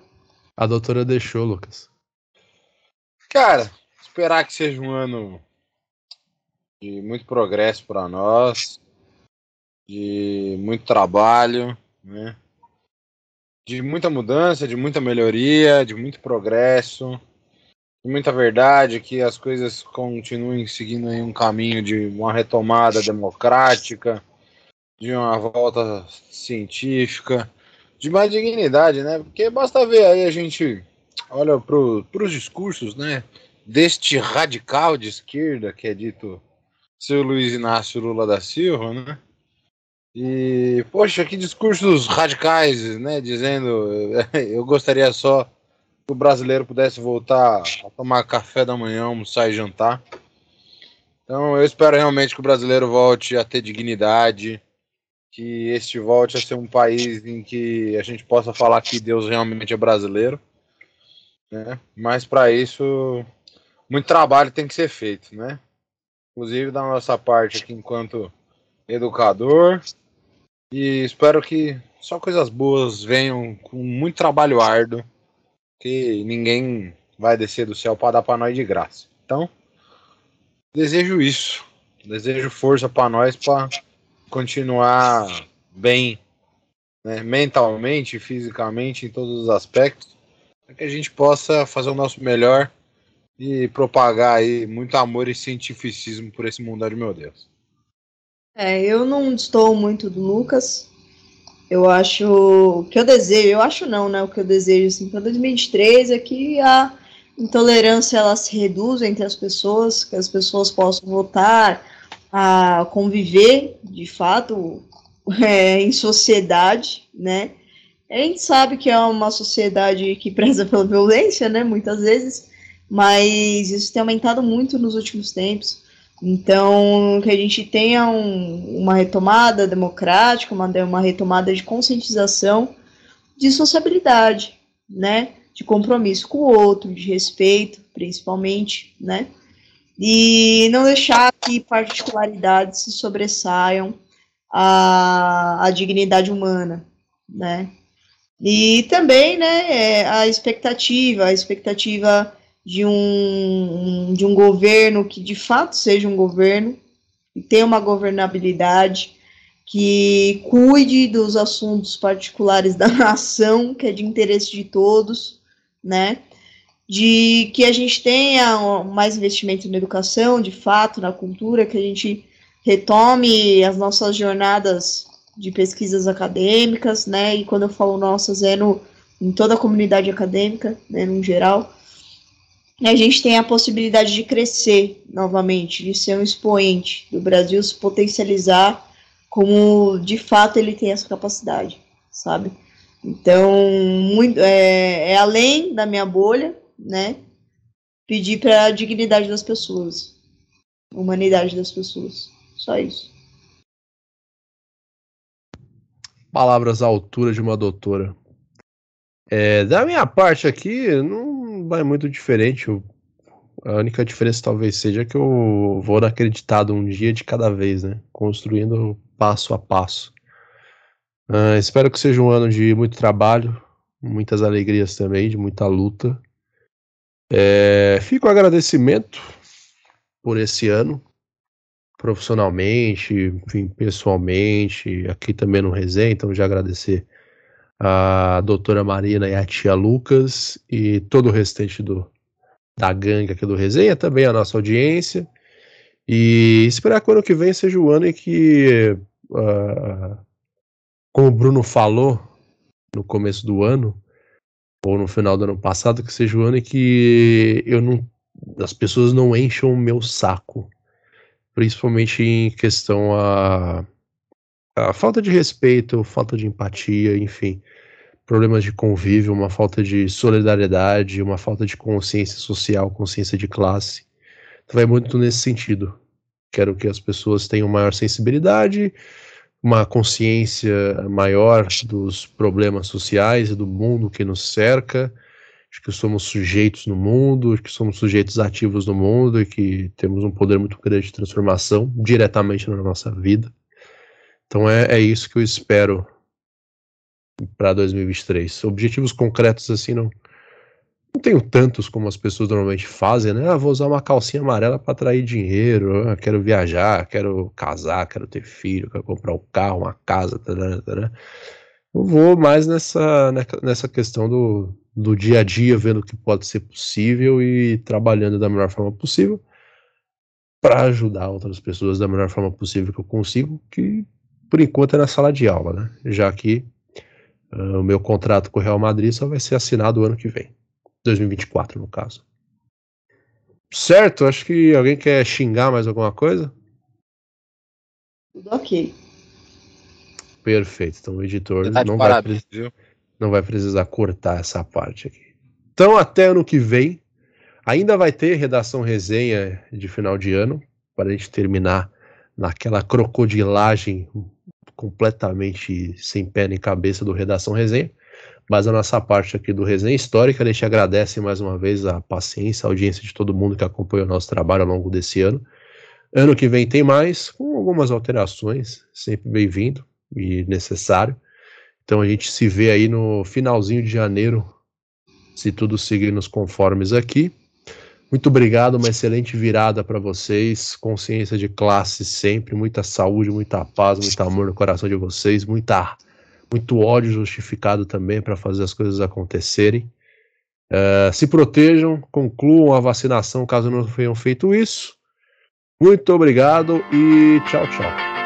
A doutora deixou, Lucas. Cara, esperar que seja um ano de muito progresso para nós, de muito trabalho, né? De muita mudança, de muita melhoria, de muito progresso, de muita verdade, que as coisas continuem seguindo um caminho de uma retomada democrática, de uma volta científica, de mais dignidade, né? Porque basta ver aí a gente olha para os discursos, né? Deste radical de esquerda que é dito seu Luiz Inácio Lula da Silva, né? E, poxa, que discursos radicais, né? Dizendo, *laughs* eu gostaria só que o brasileiro pudesse voltar a tomar café da manhã, almoçar e jantar. Então, eu espero realmente que o brasileiro volte a ter dignidade, que este volte a ser um país em que a gente possa falar que Deus realmente é brasileiro. Né? Mas para isso, muito trabalho tem que ser feito, né? Inclusive da nossa parte aqui enquanto educador. E espero que só coisas boas venham com muito trabalho árduo, que ninguém vai descer do céu para dar para nós de graça. Então, desejo isso. Desejo força para nós para continuar bem né, mentalmente, fisicamente, em todos os aspectos, para que a gente possa fazer o nosso melhor e propagar aí muito amor e cientificismo por esse mundo de meu Deus. É, eu não estou muito do Lucas. Eu acho o que eu desejo, eu acho não, né? O que eu desejo assim, para 2023 é que a intolerância ela se reduza entre as pessoas, que as pessoas possam votar, a conviver, de fato, *laughs* é, em sociedade, né? A gente sabe que é uma sociedade que preza pela violência, né? Muitas vezes, mas isso tem aumentado muito nos últimos tempos. Então, que a gente tenha um, uma retomada democrática, uma, uma retomada de conscientização, de sociabilidade, né? De compromisso com o outro, de respeito, principalmente, né? e não deixar que particularidades se sobressaiam à, à dignidade humana, né? E também, né, é, a expectativa, a expectativa de um, de um governo que de fato seja um governo, que tenha uma governabilidade, que cuide dos assuntos particulares da *laughs* nação, que é de interesse de todos, né? de que a gente tenha mais investimento na educação, de fato, na cultura, que a gente retome as nossas jornadas de pesquisas acadêmicas, né? E quando eu falo nossas, é no, em toda a comunidade acadêmica, né, no geral. A gente tem a possibilidade de crescer novamente, de ser um expoente do Brasil, se potencializar como de fato ele tem essa capacidade, sabe? Então, muito, é, é além da minha bolha, né? Pedir para a dignidade das pessoas, humanidade das pessoas. Só isso. Palavras à altura de uma doutora. É, da minha parte aqui, não vai muito diferente. A única diferença talvez seja que eu vou acreditado um dia de cada vez, né? Construindo passo a passo. Uh, espero que seja um ano de muito trabalho, muitas alegrias também, de muita luta. É, fica o agradecimento por esse ano, profissionalmente, enfim, pessoalmente, aqui também no Resenha, então já agradecer a doutora Marina e a tia Lucas e todo o restante do, da gangue aqui do Resenha, também a nossa audiência, e esperar que o ano que vem seja o ano em que, uh, como o Bruno falou no começo do ano, ou no final do ano passado, que seja o ano em que eu não, as pessoas não encham o meu saco, principalmente em questão a, a falta de respeito, falta de empatia, enfim, problemas de convívio, uma falta de solidariedade, uma falta de consciência social, consciência de classe. Então vai muito nesse sentido. Quero que as pessoas tenham maior sensibilidade, uma consciência maior dos problemas sociais e do mundo que nos cerca, de que somos sujeitos no mundo, de que somos sujeitos ativos no mundo e que temos um poder muito grande de transformação diretamente na nossa vida. Então é, é isso que eu espero para 2023. Objetivos concretos assim não não tenho tantos como as pessoas normalmente fazem, né? Ah, vou usar uma calcinha amarela para atrair dinheiro, ah, quero viajar, quero casar, quero ter filho, quero comprar um carro, uma casa, tarará, tarará. Eu vou mais nessa, nessa questão do, do dia a dia, vendo o que pode ser possível e trabalhando da melhor forma possível para ajudar outras pessoas da melhor forma possível que eu consigo, que por enquanto é na sala de aula, né? Já que uh, o meu contrato com o Real Madrid só vai ser assinado o ano que vem. 2024, no caso. Certo, acho que alguém quer xingar mais alguma coisa? Tudo ok. Perfeito. Então o editor Tá não vai, não vai precisar cortar essa parte aqui. Então, até ano que vem, ainda vai ter redação resenha de final de ano, para a gente terminar naquela crocodilagem completamente sem pé nem cabeça do Redação Resenha. Mas a nossa parte aqui do Resenha Histórica, a gente agradece mais uma vez a paciência, a audiência de todo mundo que acompanhou o nosso trabalho ao longo desse ano. Ano que vem tem mais, com algumas alterações, sempre bem-vindo e necessário. Então a gente se vê aí no finalzinho de janeiro, se tudo seguir nos conformes aqui. Muito obrigado, uma excelente virada para vocês, consciência de classe sempre, muita saúde, muita paz, muito amor no coração de vocês, muita muito ódio justificado também para fazer as coisas acontecerem. Eh, se protejam, concluam a vacinação caso não tenham feito isso. Muito obrigado e tchau, tchau.